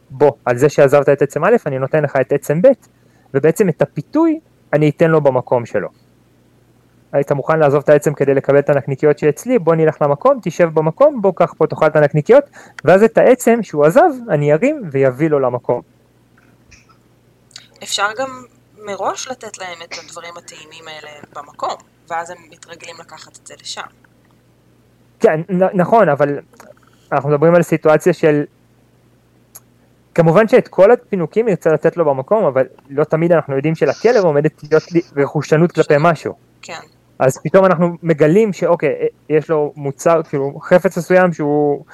בוא, על זה שעזבת את עצם א', אני נותן לך את עצם ב', ובעצם את הפיתוי אני אתן לו במקום שלו. היית מוכן לעזוב את העצם כדי לקבל את הנקניקיות שאצלי, בוא נלך למקום, תשב במקום, בוא קח פה תאכל את הנקניקיות, ואז את העצם שהוא עזב, אני ארים ויביא לו למקום. אפשר גם מראש לתת להם את הדברים הטעימים האלה במקום, ואז הם מתרגלים לקחת את זה לשם. כן, נ- נכון, אבל אנחנו מדברים על סיטואציה של... כמובן שאת כל הפינוקים נרצה לתת לו במקום, אבל לא תמיד אנחנו יודעים שלכלב עומדת להיות רכושנות כלפי משהו. כן. אז פתאום אנחנו מגלים שאוקיי, יש לו מוצר, כאילו חפץ מסוים שהוא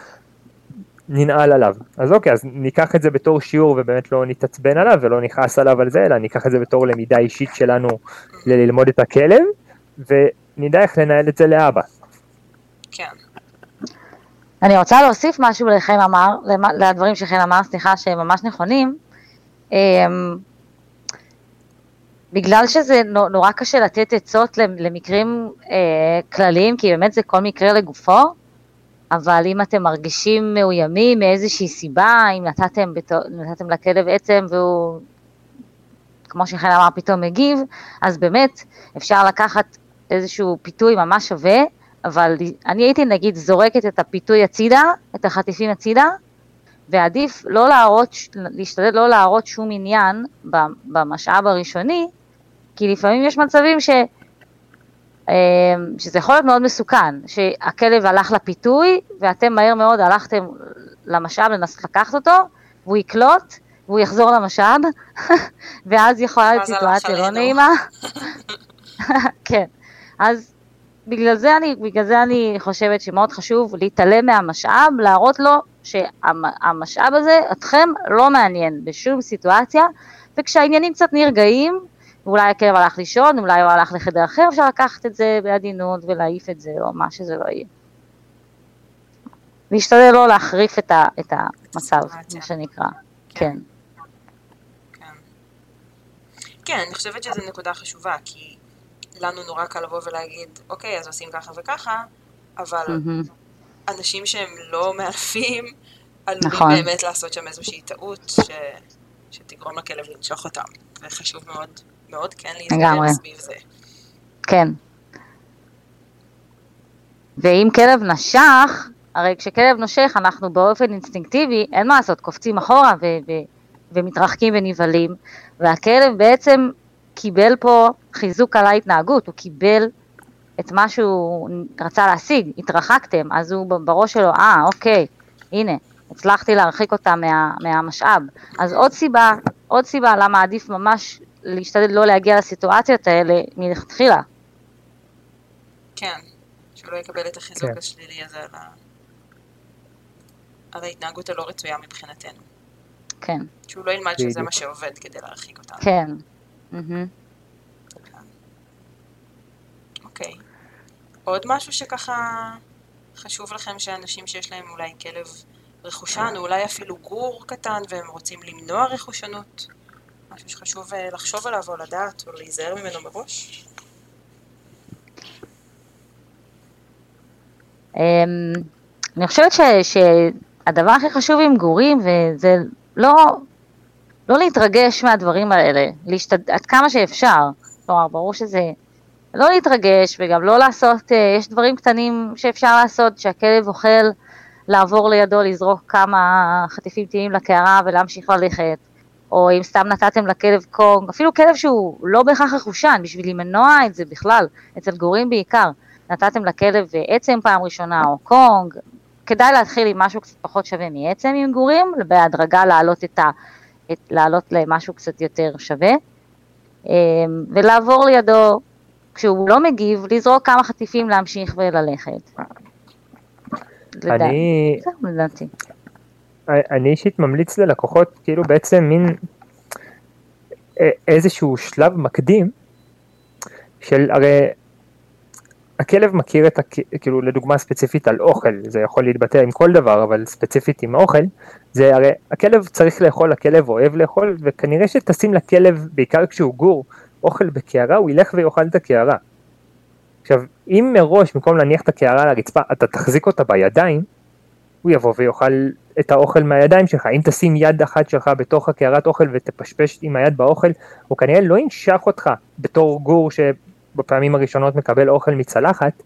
ננעל עליו. אז אוקיי, אז ניקח את זה בתור שיעור ובאמת לא נתעצבן עליו ולא נכעס עליו על זה, אלא ניקח את זה בתור למידה אישית שלנו ללמוד את הכלב, ונדע איך לנהל את זה לאבא. כן. אני רוצה להוסיף משהו לחן אמר, לדברים שחן אמר, סליחה, שהם ממש נכונים. אמ, בגלל שזה נו- נורא קשה לתת עצות למ- למקרים אה, כלליים, כי באמת זה כל מקרה לגופו, אבל אם אתם מרגישים מאוימים מאיזושהי סיבה, אם נתתם, נתתם לכלב עצם והוא כמו שחן אמר, פתאום מגיב, אז באמת אפשר לקחת איזשהו פיתוי ממש שווה, אבל אני הייתי נגיד זורקת את הפיתוי הצידה, את החטיפים הצידה, ועדיף לא להראות, להשתדל לא להראות שום עניין במשאב הראשוני, כי לפעמים יש מצבים ש... אמ, שזה יכול להיות מאוד מסוכן, שהכלב הלך לפיתוי ואתם מהר מאוד הלכתם למשאב לנסות לקחת אותו, והוא יקלוט והוא יחזור למשאב, ואז יכולה להיות סיטואציה לא נעימה. כן, אז בגלל זה, אני, בגלל זה אני חושבת שמאוד חשוב להתעלם מהמשאב, להראות לו שהמשאב הזה אתכם לא מעניין בשום סיטואציה, וכשהעניינים קצת נרגעים, ואולי הכלב הלך לישון, אולי הוא הלך לחדר אחר, אפשר לקחת את זה בעדינות ולהעיף את זה, או מה שזה לא יהיה. להשתדל לא להחריף את, ה, את המצב, מה שנקרא. כן. כן. כן, אני חושבת שזו נקודה חשובה, כי לנו נורא קל לבוא ולהגיד, אוקיי, אז עושים ככה וככה, אבל mm-hmm. אנשים שהם לא מאלפים, עלולים נכון. באמת לעשות שם איזושהי טעות ש... שתגרום לכלב לנשוך אותם. וחשוב מאוד, מאוד כן להתקדם סביב זה. כן. ואם כלב נשך, הרי כשכלב נושך אנחנו באופן אינסטינקטיבי, אין מה לעשות, קופצים אחורה ו- ו- ומתרחקים ונבהלים, והכלב בעצם קיבל פה חיזוק על ההתנהגות, הוא קיבל את מה שהוא רצה להשיג, התרחקתם, אז הוא בראש שלו, אה, אוקיי, הנה, הצלחתי להרחיק אותה מה, מהמשאב. אז עוד סיבה, עוד סיבה למה עדיף ממש להשתדל לא להגיע לסיטואציות האלה מלכתחילה. כן, שהוא לא יקבל את החיזוק כן. השלילי הזה על, ה... על ההתנהגות הלא רצויה מבחינתנו. כן. שהוא לא ילמד שזה מה שעובד כדי להרחיק אותנו. כן. אוקיי. עוד משהו שככה חשוב לכם שאנשים שיש להם אולי כלב רכושן, או אולי אפילו גור קטן והם רוצים למנוע רכושנות? משהו שחשוב אה, לחשוב עליו או לדעת או להיזהר ממנו מראש? אמ, אני חושבת שהדבר הכי חשוב עם גורים, וזה לא, לא להתרגש מהדברים האלה, להשתד... עד כמה שאפשר. כלומר, ברור שזה לא להתרגש וגם לא לעשות, אה, יש דברים קטנים שאפשר לעשות, שהכלב אוכל, לעבור לידו, לזרוק כמה חטיפים טעימים לקערה ולהמשיך ללכת. או אם סתם נתתם לכלב קונג, אפילו כלב שהוא לא בהכרח רכושן, בשביל למנוע את זה בכלל, אצל גורים בעיקר, נתתם לכלב עצם פעם ראשונה או קונג, כדאי להתחיל עם משהו קצת פחות שווה מעצם עם גורים, בהדרגה להעלות, את ה, את, להעלות למשהו קצת יותר שווה, אמ, ולעבור לידו, כשהוא לא מגיב, לזרוק כמה חטיפים להמשיך וללכת. אני... לדעתי. אני אישית ממליץ ללקוחות כאילו בעצם מין איזשהו שלב מקדים של הרי הכלב מכיר את, הכ... כאילו לדוגמה ספציפית על אוכל, זה יכול להתבטא עם כל דבר, אבל ספציפית עם אוכל, זה הרי הכלב צריך לאכול, הכלב אוהב לאכול, וכנראה שתשים לכלב, בעיקר כשהוא גור, אוכל בקערה, הוא ילך ויאכל את הקערה. עכשיו, אם מראש, במקום להניח את הקערה על הרצפה, אתה תחזיק אותה בידיים, הוא יבוא ויאכל את האוכל מהידיים שלך. אם תשים יד אחת שלך בתוך הקערת אוכל ותפשפש עם היד באוכל, הוא כנראה לא ינשך אותך בתור גור שבפעמים הראשונות מקבל אוכל מצלחת,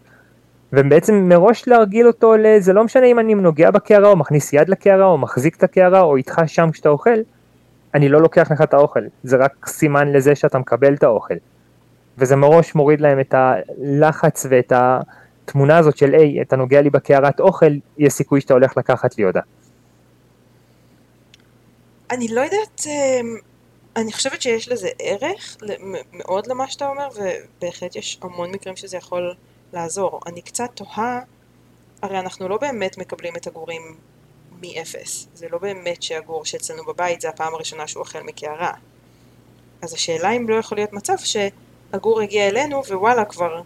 ובעצם מראש להרגיל אותו לזה לא משנה אם אני נוגע בקערה או מכניס יד לקערה או מחזיק את הקערה או איתך שם כשאתה אוכל, אני לא לוקח לך את האוכל, זה רק סימן לזה שאתה מקבל את האוכל. וזה מראש מוריד להם את הלחץ ואת ה... התמונה הזאת של היי, אתה נוגע לי בקערת אוכל, יש סיכוי שאתה הולך לקחת לי אותה. אני לא יודעת, אמ, אני חושבת שיש לזה ערך מאוד למה שאתה אומר, ובהחלט יש המון מקרים שזה יכול לעזור. אני קצת תוהה, הרי אנחנו לא באמת מקבלים את הגורים מאפס. זה לא באמת שהגור שאצלנו בבית זה הפעם הראשונה שהוא אוכל מקערה. אז השאלה אם לא יכול להיות מצב שהגור הגיע אלינו ווואלה כבר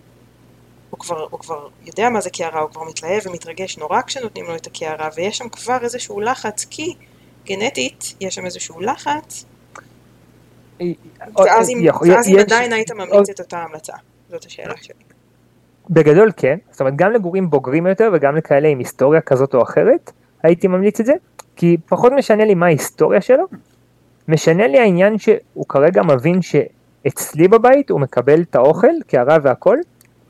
הוא כבר, הוא כבר יודע מה זה קערה, הוא כבר מתלהב ומתרגש נורא כשנותנים לו את הקערה, ויש שם כבר איזשהו לחץ, כי גנטית יש שם איזשהו לחץ, ואז אם, ואז אם עדיין היית ממליץ את אותה המלצה, זאת השאלה שלי. בגדול כן, זאת אומרת גם לגורים בוגרים יותר וגם לכאלה עם היסטוריה כזאת או אחרת, הייתי ממליץ את זה, כי פחות משנה לי מה ההיסטוריה שלו, משנה לי העניין שהוא כרגע מבין שאצלי בבית הוא מקבל את האוכל, קערה והכל,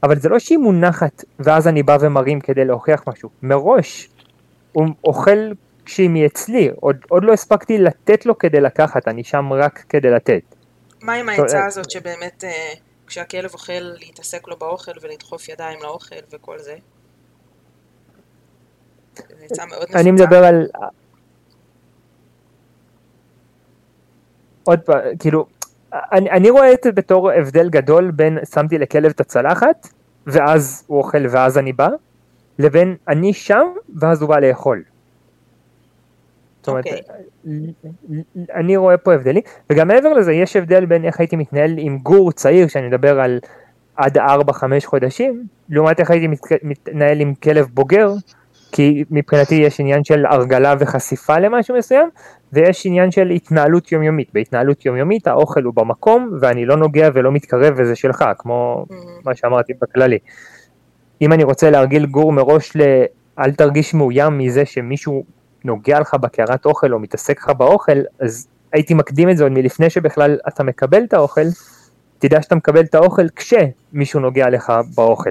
אבל זה לא שהיא מונחת ואז אני בא ומרים כדי להוכיח משהו. מראש הוא אוכל כשהיא מאצלי, עוד, עוד לא הספקתי לתת לו כדי לקחת, אני שם רק כדי לתת. מה עם העצה הזאת שבאמת אה, כשהכלב אוכל להתעסק לו באוכל ולדחוף ידיים לאוכל וכל זה? זו עצה מאוד נפוצה. אני מדבר על... עוד פעם, כאילו, אני, אני רואה את זה בתור הבדל גדול בין שמתי לכלב את הצלחת ואז הוא אוכל ואז אני בא, לבין אני שם ואז הוא בא לאכול. זאת אומרת, אוקיי. אני רואה פה הבדלים, וגם מעבר לזה יש הבדל בין איך הייתי מתנהל עם גור צעיר, שאני מדבר על עד 4-5 חודשים, לעומת איך הייתי מת- מתנהל עם כלב בוגר, כי מבחינתי יש עניין של הרגלה וחשיפה למשהו מסוים, ויש עניין של התנהלות יומיומית. בהתנהלות יומיומית האוכל הוא במקום, ואני לא נוגע ולא מתקרב וזה שלך, כמו Mhm. מה שאמרתי בכללי. אם אני רוצה להרגיל גור מראש ל... אל תרגיש מאוים מזה שמישהו נוגע לך בקערת אוכל או מתעסק לך באוכל, אז הייתי מקדים את זה עוד מלפני שבכלל אתה מקבל את האוכל, תדע שאתה מקבל את האוכל כשמישהו נוגע לך באוכל.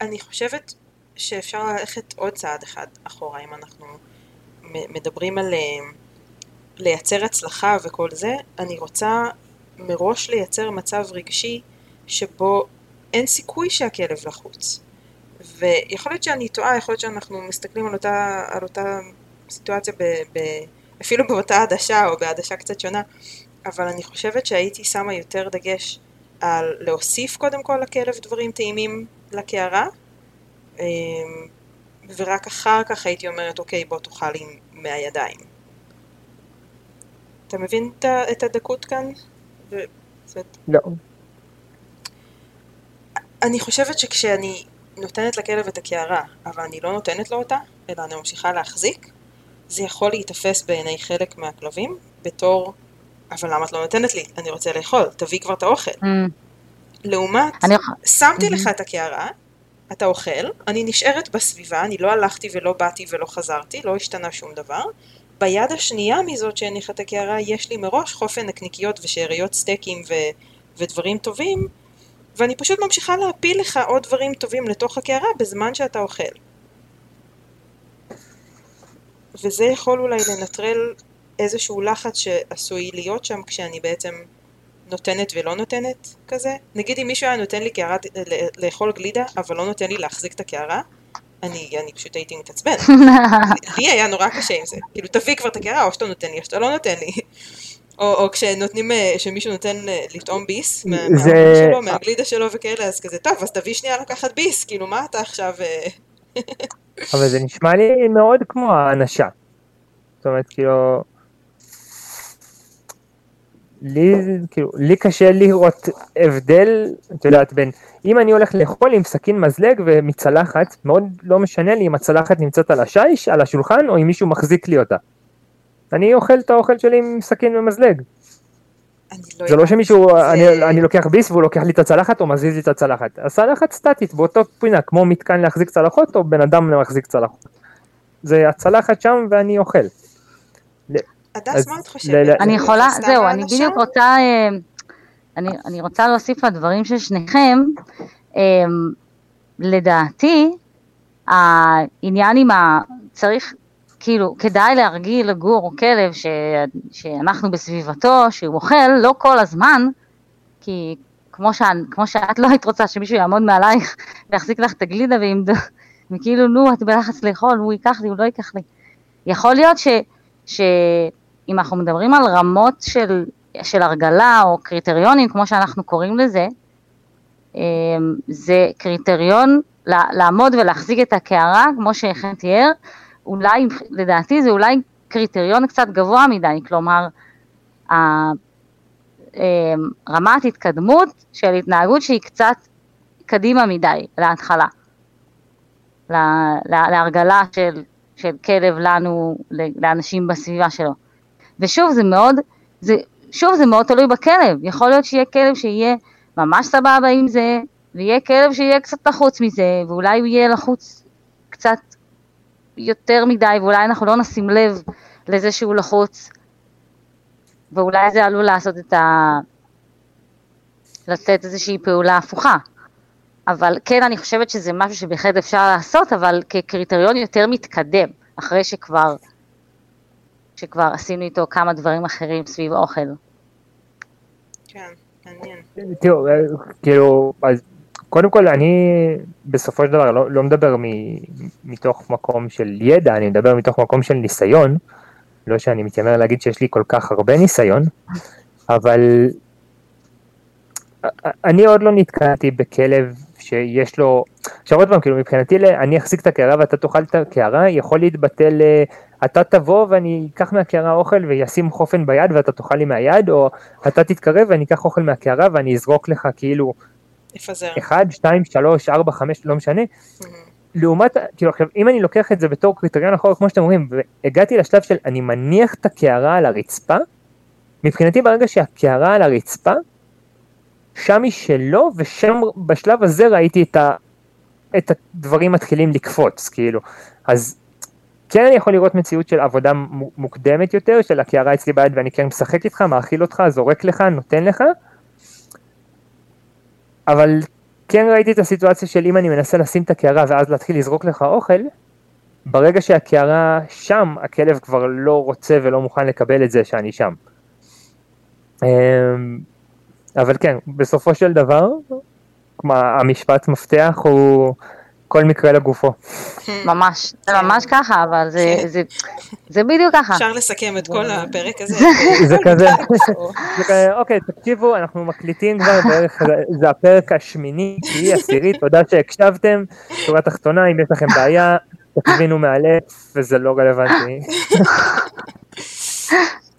אני חושבת שאפשר ללכת עוד צעד אחד אחורה אם אנחנו מדברים על אה, לייצר הצלחה וכל זה, אני רוצה מראש לייצר מצב רגשי שבו אין סיכוי שהכלב לחוץ. ויכול להיות שאני טועה, יכול להיות שאנחנו מסתכלים על אותה, על אותה סיטואציה ב, ב, אפילו באותה עדשה או בעדשה קצת שונה, אבל אני חושבת שהייתי שמה יותר דגש על להוסיף קודם כל לכלב דברים טעימים לקערה, אמ, ורק אחר כך הייתי אומרת, אוקיי, בוא תאכל עם מהידיים. אתה מבין את הדקות כאן? לא. אני חושבת שכשאני נותנת לכלב את הקערה, אבל אני לא נותנת לו אותה, אלא אני ממשיכה להחזיק, זה יכול להיתפס בעיני חלק מהכלבים בתור, אבל למה את לא נותנת לי? אני רוצה לאכול, תביא כבר את האוכל. Mm, לעומת, אני שמתי מהמם. לך את הקערה, אתה אוכל, אני נשארת בסביבה, אני לא הלכתי ולא באתי ולא חזרתי, לא השתנה שום דבר. ביד השנייה מזאת שהניחה את הקערה, יש לי מראש חופן נקניקיות ושאריות סטייקים ו- ודברים טובים, ואני פשוט ממשיכה להפיל לך עוד דברים טובים לתוך הקערה בזמן שאתה אוכל. וזה יכול אולי לנטרל איזשהו לחץ שעשוי להיות שם כשאני בעצם נותנת ולא נותנת כזה. נגיד אם מישהו היה נותן לי קערה, לאכול גלידה, אבל לא נותן לי להחזיק את הקערה, אני, אני פשוט הייתי מתעצבן. לי היה נורא קשה עם זה. כאילו, תביא כבר את הקערה, או שאתה נותן לי, או שאתה לא נותן לי. או, או כשנותנים, אה, שמישהו נותן אה, לטעום ביס מה- זה- שלו, מהגלידה שלו וכאלה, אז כזה, טוב, אז תביא שנייה לקחת ביס, כאילו, מה אתה עכשיו... אה, אבל זה נשמע לי מאוד כמו האנשה. זאת אומרת, כאילו... לי, כאילו, לי קשה לראות הבדל, את יודעת, בין אם אני הולך לאכול עם סכין מזלג ומצלחת, מאוד לא משנה לי אם הצלחת נמצאת על השיש, על השולחן, או אם מישהו מחזיק לי אותה. אני אוכל את האוכל שלי עם סכין ומזלג. לא זה לא. שמישהו, זה- אני, אני לוקח ביס והוא לוקח לי את הצלחת או מזיז לי את הצלחת. הצלחת סטטית באותו פינה, כמו מתקן להחזיק צלחות או בן אדם להחזיק צלחות. זה הצלחת שם ואני אוכל. הדס, מה את חושבת? אני יכולה, זהו, אני? בדיוק רוצה, אה, אני, אני רוצה להוסיף לדברים של שניכם. אה, לדעתי, העניין עם ה... צריך, כאילו, כדאי להרגיל לגור או כלב ש, שאנחנו בסביבתו, שהוא אוכל, לא כל הזמן, כי כמו, ש, כמו שאת לא היית רוצה שמישהו יעמוד מעלייך ויחזיק לך את הגלידה וימד... וכאילו, נו, את בלחץ לאכול, הוא ייקח לי, הוא לא ייקח לי. יכול להיות ש... שאם אנחנו מדברים על רמות של, של הרגלה או קריטריונים, כמו שאנחנו קוראים לזה, אמ, זה קריטריון לעמוד ולהחזיק את הקערה, כמו שחן תיאר, אולי, לדעתי זה אולי קריטריון קצת גבוה מדי, כלומר, אמ, רמת התקדמות של התנהגות שהיא קצת קדימה מדי להתחלה, לה- לה- להרגלה של, של כלב לנו, לאנשים בסביבה שלו. ושוב, זה מאוד, זה, שוב, זה מאוד תלוי בכלב, יכול להיות שיהיה כלב שיהיה ממש סבבה עם זה, ויהיה כלב שיהיה קצת לחוץ מזה, ואולי הוא יהיה לחוץ קצת יותר מדי, ואולי אנחנו לא נשים לב לזה שהוא לחוץ, ואולי זה עלול לעשות את ה... לתת איזושהי פעולה הפוכה. אבל כן, אני חושבת שזה משהו שבהחלט אפשר לעשות, אבל כקריטריון יותר מתקדם, אחרי שכבר, שכבר עשינו איתו כמה דברים אחרים סביב אוכל. כן, מעניין. תראו, אה, כאילו, אז קודם כל אני בסופו של דבר לא, לא מדבר מ, מתוך מקום של ידע, אני מדבר מתוך מקום של ניסיון, לא שאני מתיימר להגיד שיש לי כל כך הרבה ניסיון, אבל אני עוד לא נתקלתי בכלב שיש לו, עכשיו עוד פעם, כאילו מבחינתי אני אחזיק את הקערה ואתה תאכל את הקערה, יכול להתבטל, אתה תבוא ואני אקח מהקערה אוכל וישים חופן ביד ואתה תאכל לי מהיד, או אתה תתקרב ואני אקח אוכל מהקערה ואני אזרוק לך כאילו, לפזר. אחד, שתיים, שלוש, ארבע, חמש, לא משנה. Mm-hmm. לעומת, כאילו עכשיו, אם אני לוקח את זה בתור קריטריון אחר, כמו שאתם אומרים, והגעתי לשלב של אני מניח את הקערה על הרצפה, מבחינתי ברגע שהקערה על הרצפה, שם היא שלו, ושם בשלב הזה ראיתי את, ה, את הדברים מתחילים לקפוץ, כאילו. אז כן אני יכול לראות מציאות של עבודה מוקדמת יותר, של הקערה אצלי ביד ואני כן משחק איתך, מאכיל אותך, זורק לך, נותן לך, אבל כן ראיתי את הסיטואציה של אם אני מנסה לשים את הקערה ואז להתחיל לזרוק לך אוכל, ברגע שהקערה שם, הכלב כבר לא רוצה ולא מוכן לקבל את זה שאני שם. אמ, אבל כן, בסופו של דבר, המשפט מפתח הוא כל מקרה לגופו. ממש, זה ממש ככה, אבל זה, זה, זה בדיוק ככה. אפשר לסכם את כל הפרק הזה. זה כזה, זה כזה, אוקיי, תקשיבו, אנחנו מקליטים כבר בערך, זה הפרק השמיני, תהיי עשירית, תודה שהקשבתם, שורה תחתונה, אם יש לכם בעיה, תבינו מהלב, וזה לא רלוונטי.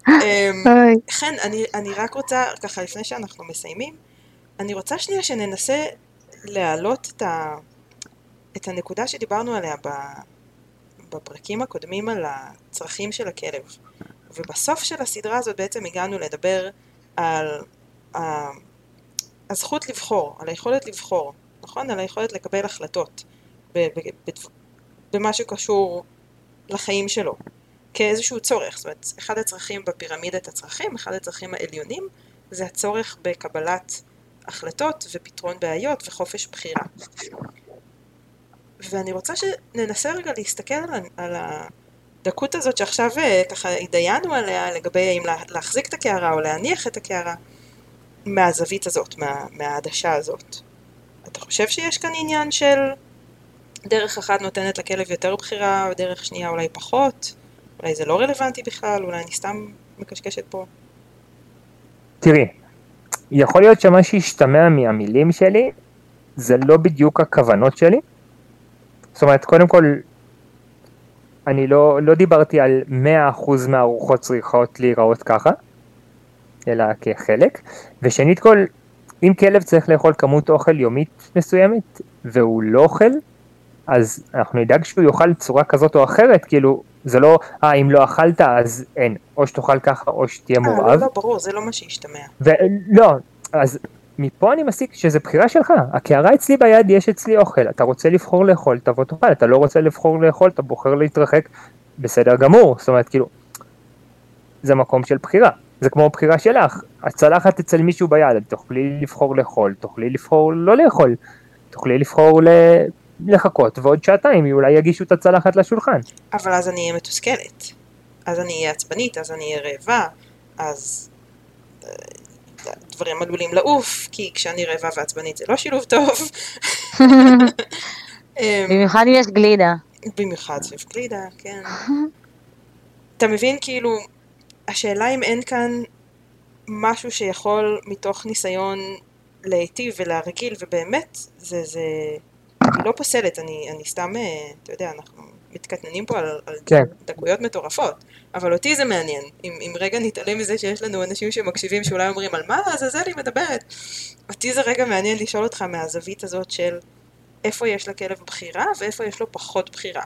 אמ, חן, אני רק רוצה, ככה לפני שאנחנו מסיימים, אני רוצה שנייה שננסה להעלות את ה... את הנקודה שדיברנו עליה בפרקים הקודמים על הצרכים של הכלב. ובסוף של הסדרה הזאת בעצם הגענו לדבר על הזכות לבחור, על היכולת לבחור, נכון? על היכולת לקבל החלטות במה שקשור לחיים שלו, כאיזשהו צורך. זאת אומרת, אחד הצרכים בפירמידת הצרכים, אחד הצרכים העליונים, זה הצורך בקבלת החלטות ופתרון בעיות וחופש בחירה. ואני רוצה שננסה רגע להסתכל על, על הדקות הזאת שעכשיו אה, ככה התדיינו עליה לגבי האם להחזיק את הקערה או להניח את הקערה מהזווית הזאת, מה, מהעדשה הזאת. אתה חושב שיש כאן עניין של דרך אחת נותנת לכלב יותר בחירה ודרך שנייה אולי פחות? אולי זה לא רלוונטי בכלל, אולי אני סתם מקשקשת פה. תראי, יכול להיות שמה שהשתמע מהמילים שלי זה לא בדיוק הכוונות שלי. זאת אומרת, קודם כל, אני לא, לא דיברתי על 100% מהארוחות צריכות להיראות ככה, אלא כחלק, ושנית כל, אם כלב צריך לאכול כמות אוכל יומית מסוימת, והוא לא אוכל, אז אנחנו נדאג שהוא יאכל צורה כזאת או אחרת, כאילו, זה לא, אה, אם לא אכלת אז אין, או שתאכל ככה או שתהיה מורעב. אה, לא, לא, ברור, זה לא מה שהשתמע. ולא, אז מפה אני מסיק שזה בחירה שלך, הקערה אצלי ביד, יש אצלי אוכל, אתה רוצה לבחור לאכול, תבוא תאכל, אתה לא רוצה לבחור לאכול, אתה בוחר להתרחק, בסדר גמור, זאת אומרת כאילו, זה מקום של בחירה, זה כמו בחירה שלך, הצלחת אצל מישהו ביד, תוכלי לבחור לאכול, תוכלי לבחור לא לאכול, תוכלי לבחור ל... לחכות, ועוד שעתיים אולי יגישו את הצלחת לשולחן. אבל אז אני אהיה מתוסכלת, אז אני אהיה עצבנית, אז אני אהיה רעבה, אז דברים עלולים לעוף, כי כשאני רעבה ועצבנית זה לא שילוב טוב. אמ, במיוחד אם יש גלידה. במיוחד סביב גלידה, כן. אתה מבין, כאילו, השאלה אם אין כאן משהו שיכול מתוך ניסיון להיטיב ולהרגיל, ובאמת, זה, זה, אני לא פוסלת, אני, אני סתם, אה, אתה יודע, אנחנו מתקטננים פה על, על כן. דקויות מטורפות, אבל אותי זה מעניין. אם, אם רגע נתעלם מזה שיש לנו אנשים שמקשיבים שאולי אומרים על מה עזאזל היא מדברת, אותי זה רגע מעניין לשאול אותך מהזווית הזאת של איפה יש לכלב בחירה ואיפה יש לו פחות בחירה.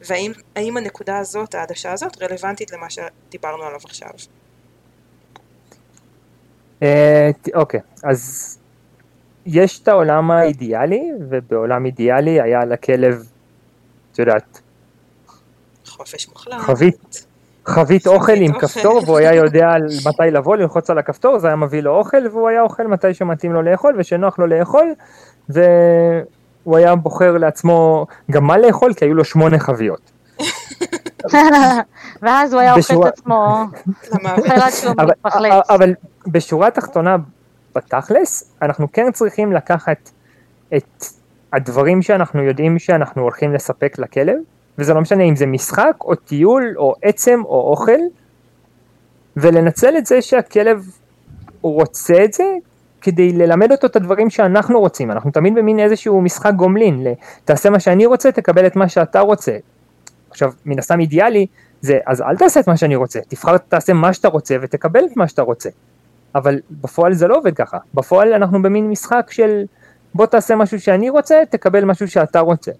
והאם הנקודה הזאת, העדשה הזאת, רלוונטית למה שדיברנו עליו עכשיו? אה, אוקיי, אז יש את העולם האידיאלי, ובעולם אידיאלי היה לכלב, את יודעת, חופש מוחלט. חבית, חבית אוכל עם אוכל. כפתור והוא היה יודע מתי לבוא, ללחוץ על הכפתור, זה היה מביא לו אוכל והוא היה אוכל מתי שמתאים לו לאכול ושנוח לו לאכול והוא היה בוחר לעצמו גם מה לאכול כי היו לו שמונה חביות. ואז הוא היה אוכל את עצמו, אבל, מתפחלץ. אבל בשורה התחתונה, בתכלס, אנחנו כן צריכים לקחת את הדברים שאנחנו יודעים שאנחנו הולכים לספק לכלב, וזה לא משנה אם זה משחק, או טיול, או עצם, או אוכל, ולנצל את זה שהכלב רוצה את זה, כדי ללמד אותו את הדברים שאנחנו רוצים. אנחנו תמיד במין איזשהו משחק גומלין, תעשה מה שאני רוצה, תקבל את מה שאתה רוצה. עכשיו, מן הסתם אידיאלי, זה, אז אל תעשה את מה שאני רוצה, תבחר, תעשה מה שאתה רוצה ותקבל את מה שאתה רוצה. אבל בפועל זה לא עובד ככה. בפועל אנחנו במין משחק של בוא תעשה משהו שאני רוצה, תקבל משהו שאתה רוצה.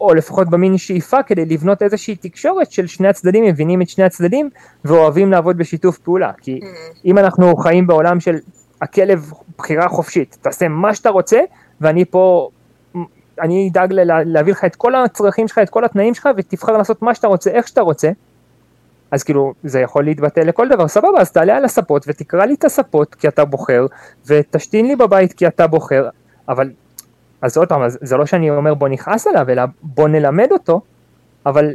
או לפחות במין שאיפה כדי לבנות איזושהי תקשורת של שני הצדדים מבינים את שני הצדדים ואוהבים לעבוד בשיתוף פעולה. כי Mm, אם אנחנו חיים בעולם של הכלב בחירה חופשית, תעשה מה שאתה רוצה ואני פה, אני אדאג ל- להביא לך את כל הצרכים שלך, את כל התנאים שלך ותבחר לעשות מה שאתה רוצה, איך שאתה רוצה, אז כאילו זה יכול להתבטא לכל דבר, סבבה, אז תעלה על הספות ותקרא לי את הספות כי אתה בוחר, ותשתין לי בבית כי אתה בוחר, אבל, אז עוד פעם, אז זה לא שאני אומר בוא נכעס עליו, אלא בוא נלמד אותו, אבל,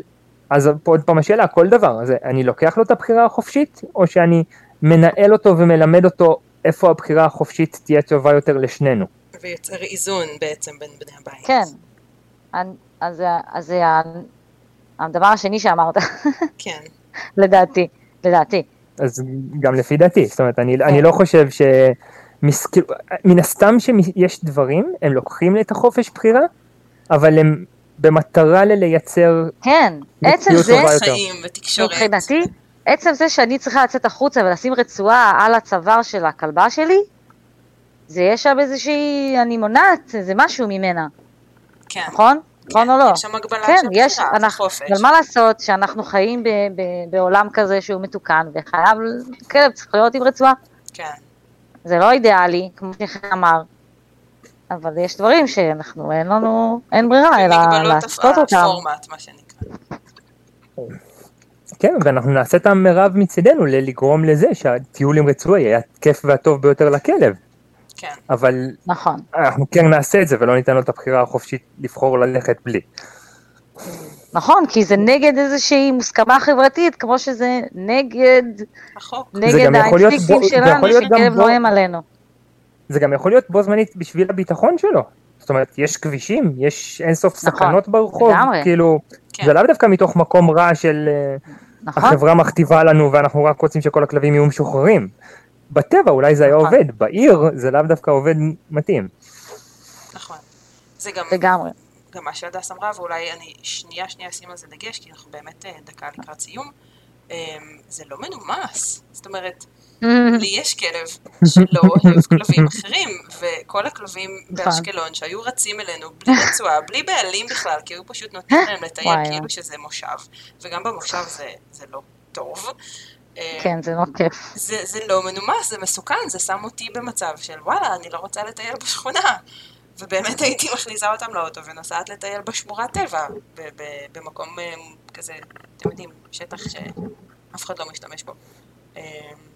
אז פה עוד פעם השאלה, כל דבר, אז אני לוקח לו את הבחירה החופשית, או שאני מנהל אותו ומלמד אותו איפה הבחירה החופשית תהיה טובה יותר לשנינו. ויוצר איזון בעצם בין בני הבית. כן. אז זה- הדבר השני שאמרת, כן. לדעתי, לדעתי. אז גם לפי דעתי, זאת אומרת, אני, אני לא חושב ש... מס, כאילו, מן הסתם שיש דברים, הם לוקחים את החופש בחירה, אבל הם במטרה ללייצר, כן, עצם זה. חיים ותקשורת. מבחינתי, עצם זה שאני צריכה לצאת החוצה ולשים רצועה על הצוואר של הכלבה שלי, זה יש שם איזושהי, אני מונעת איזה משהו ממנה, כן. נכון? נכון או לא? יש שם הגבלה כן, של יש, בחירה אנחנו, וחופש. אבל מה לעשות שאנחנו חיים ב, ב, בעולם כזה שהוא מתוקן, וחייב, כלב צריך להיות עם רצועה. כן. זה לא אידיאלי, כמו שחן אמר, אבל יש דברים שאנחנו, אין לנו, אין ברירה, אלא לעשות אותם. הפורמט, מה שנקרא. כן, ואנחנו נעשה את המרב מצידנו ל- לגרום לזה שהטיול עם רצועה יהיה הכיף והטוב ביותר לכלב, כן. אבל נכון, אנחנו כן נעשה את זה ולא ניתן לו את הבחירה החופשית לבחור ללכת בלי. נכון, כי זה נגד איזושהי מוסכמה חברתית, כמו שזה נגד, החוק. נגד זה שלנו, שכלב בו- נואם עלינו. זה גם יכול להיות בו זמנית בשביל הביטחון שלו. זאת אומרת, יש כבישים, יש אינסוף נכון, סכנות ברחוב, לגמרי. כאילו, כן. זה לאו דווקא מתוך מקום רע של אה, נכון? החברה מכתיבה לנו ואנחנו רק רוצים שכל הכלבים יהיו משוחררים. בטבע אולי זה היה נכון. עובד, בעיר זה לאו דווקא עובד מתאים. נכון. זה גם, לגמרי. גם מה שהדס אמרה, ואולי אני שנייה שנייה אשים על זה דגש, כי אנחנו באמת אה, דקה לקראת סיום. אמ, זה לא מנומס. זאת אומרת, לי יש כלב שלא אוהב כלבים אחרים, וכל הכלבים נכון. באשקלון שהיו רצים אלינו בלי רצועה, בלי בעלים בכלל, כי היו פשוט נותנים להם לטייל כאילו. שזה מושב, וגם במושב זה, זה לא טוב. אמ, כן, זה לא כיף. זה, זה לא מנומס, זה מסוכן, זה שם אותי במצב של וואלה, אני לא רוצה לטייל בשכונה. ובאמת הייתי מכניסה אותם לאוטו ונוסעת לטייל בשמורת טבע, ב- ב- במקום אה, כזה, אתם יודעים, שטח שאף אחד לא משתמש בו.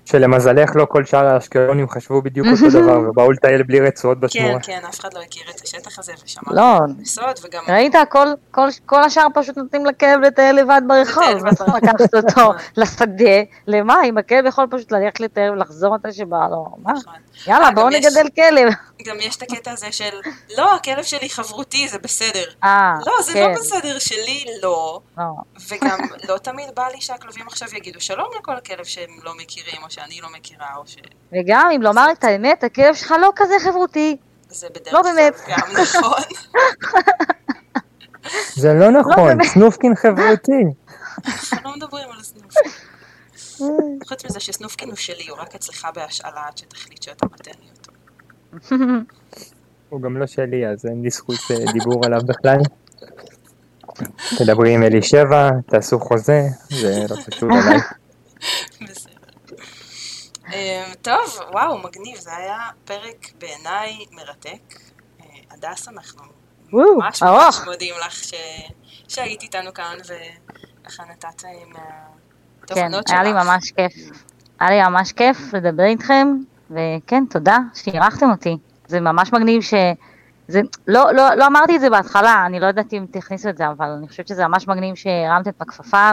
שלמזלך לא כל שאר האשקלונים חשבו בדיוק אותו דבר ובאו לטייל בלי רצועות כן, בשמורה. כן, אף אחד לא הכיר את השטח הזה ושמע לא. בסוד, וגם ראית, כל, כל, כל השאר פשוט נותנים לכלב לטייל לבד ברחוב, צריך. לקחת אותו לשדה, למה? אם הכלב יכול פשוט ללכת לטייל ולחזור מתי שבא לו, מה? נכון. יאללה, אה, בואו נגדל כלב. גם יש את הקטע הזה של, לא, הכלב שלי חברותי, זה בסדר. אה, לא, זה כן, לא בסדר, שלי לא. לא. וגם לא תמיד בא לי שהכלבים עכשיו יגידו שלום לכל כלב שהם לא מכירים, או שאני לא מכירה, או ש... וגם אם לומר את האמת, הכלב שלך לא כזה חברותי. זה בדרך לא כלל באמת. גם נכון. זה לא נכון, באמת. סנופקין חברותי. אנחנו לא מדברים על סנופקין. חוץ מזה שסנופקין הוא שלי, הוא רק אצלך בהשאלה עד שתחליט שאתה נותן לי אותו. הוא גם לא שלי אז אין לי זכות אה, דיבור עליו בכלל. תדברי עם אלישבע, תעשו חוזה, זה לא קשור אליי. אה, טוב, וואו, מגניב, זה היה פרק בעיניי מרתק. אה, הדס, אנחנו ממש. ממש מודים לך ש- שהיית איתנו כאן וככה נתת אה, מה- כן, תובנות היה לי שלך. ממש כיף. היה לי ממש כיף לדבר איתכם, וכן, תודה שאירחתם אותי. זה ממש מגניב ש... זה, לא, לא, לא אמרתי את זה בהתחלה, אני לא יודעת אם תכניסו את זה, אבל אני חושבת שזה ממש מגניב שהרמתם את הכפפה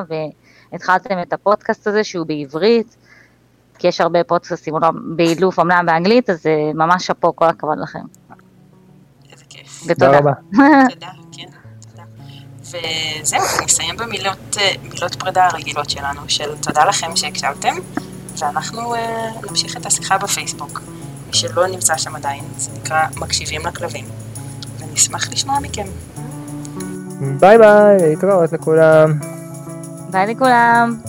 והתחלתם את הפודקאסט הזה שהוא בעברית, כי יש הרבה פודקאסטים באילוף, אמנם באנגלית, אז אה, ממש שאפו, כל הכבוד לכם. איזה כיף. תודה ותודה. תודה, כן, תודה. וזהו, נסיים במילות אה, פרידה הרגילות שלנו, של תודה לכם שהקשבתם, ואנחנו אה, נמשיך את השיחה בפייסבוק. מי שלא נמצא שם עדיין, זה נקרא מקשיבים לכלבים. ונשמח לשמוע מכם. ביי ביי, להתראות לכולם. ביי לכולם.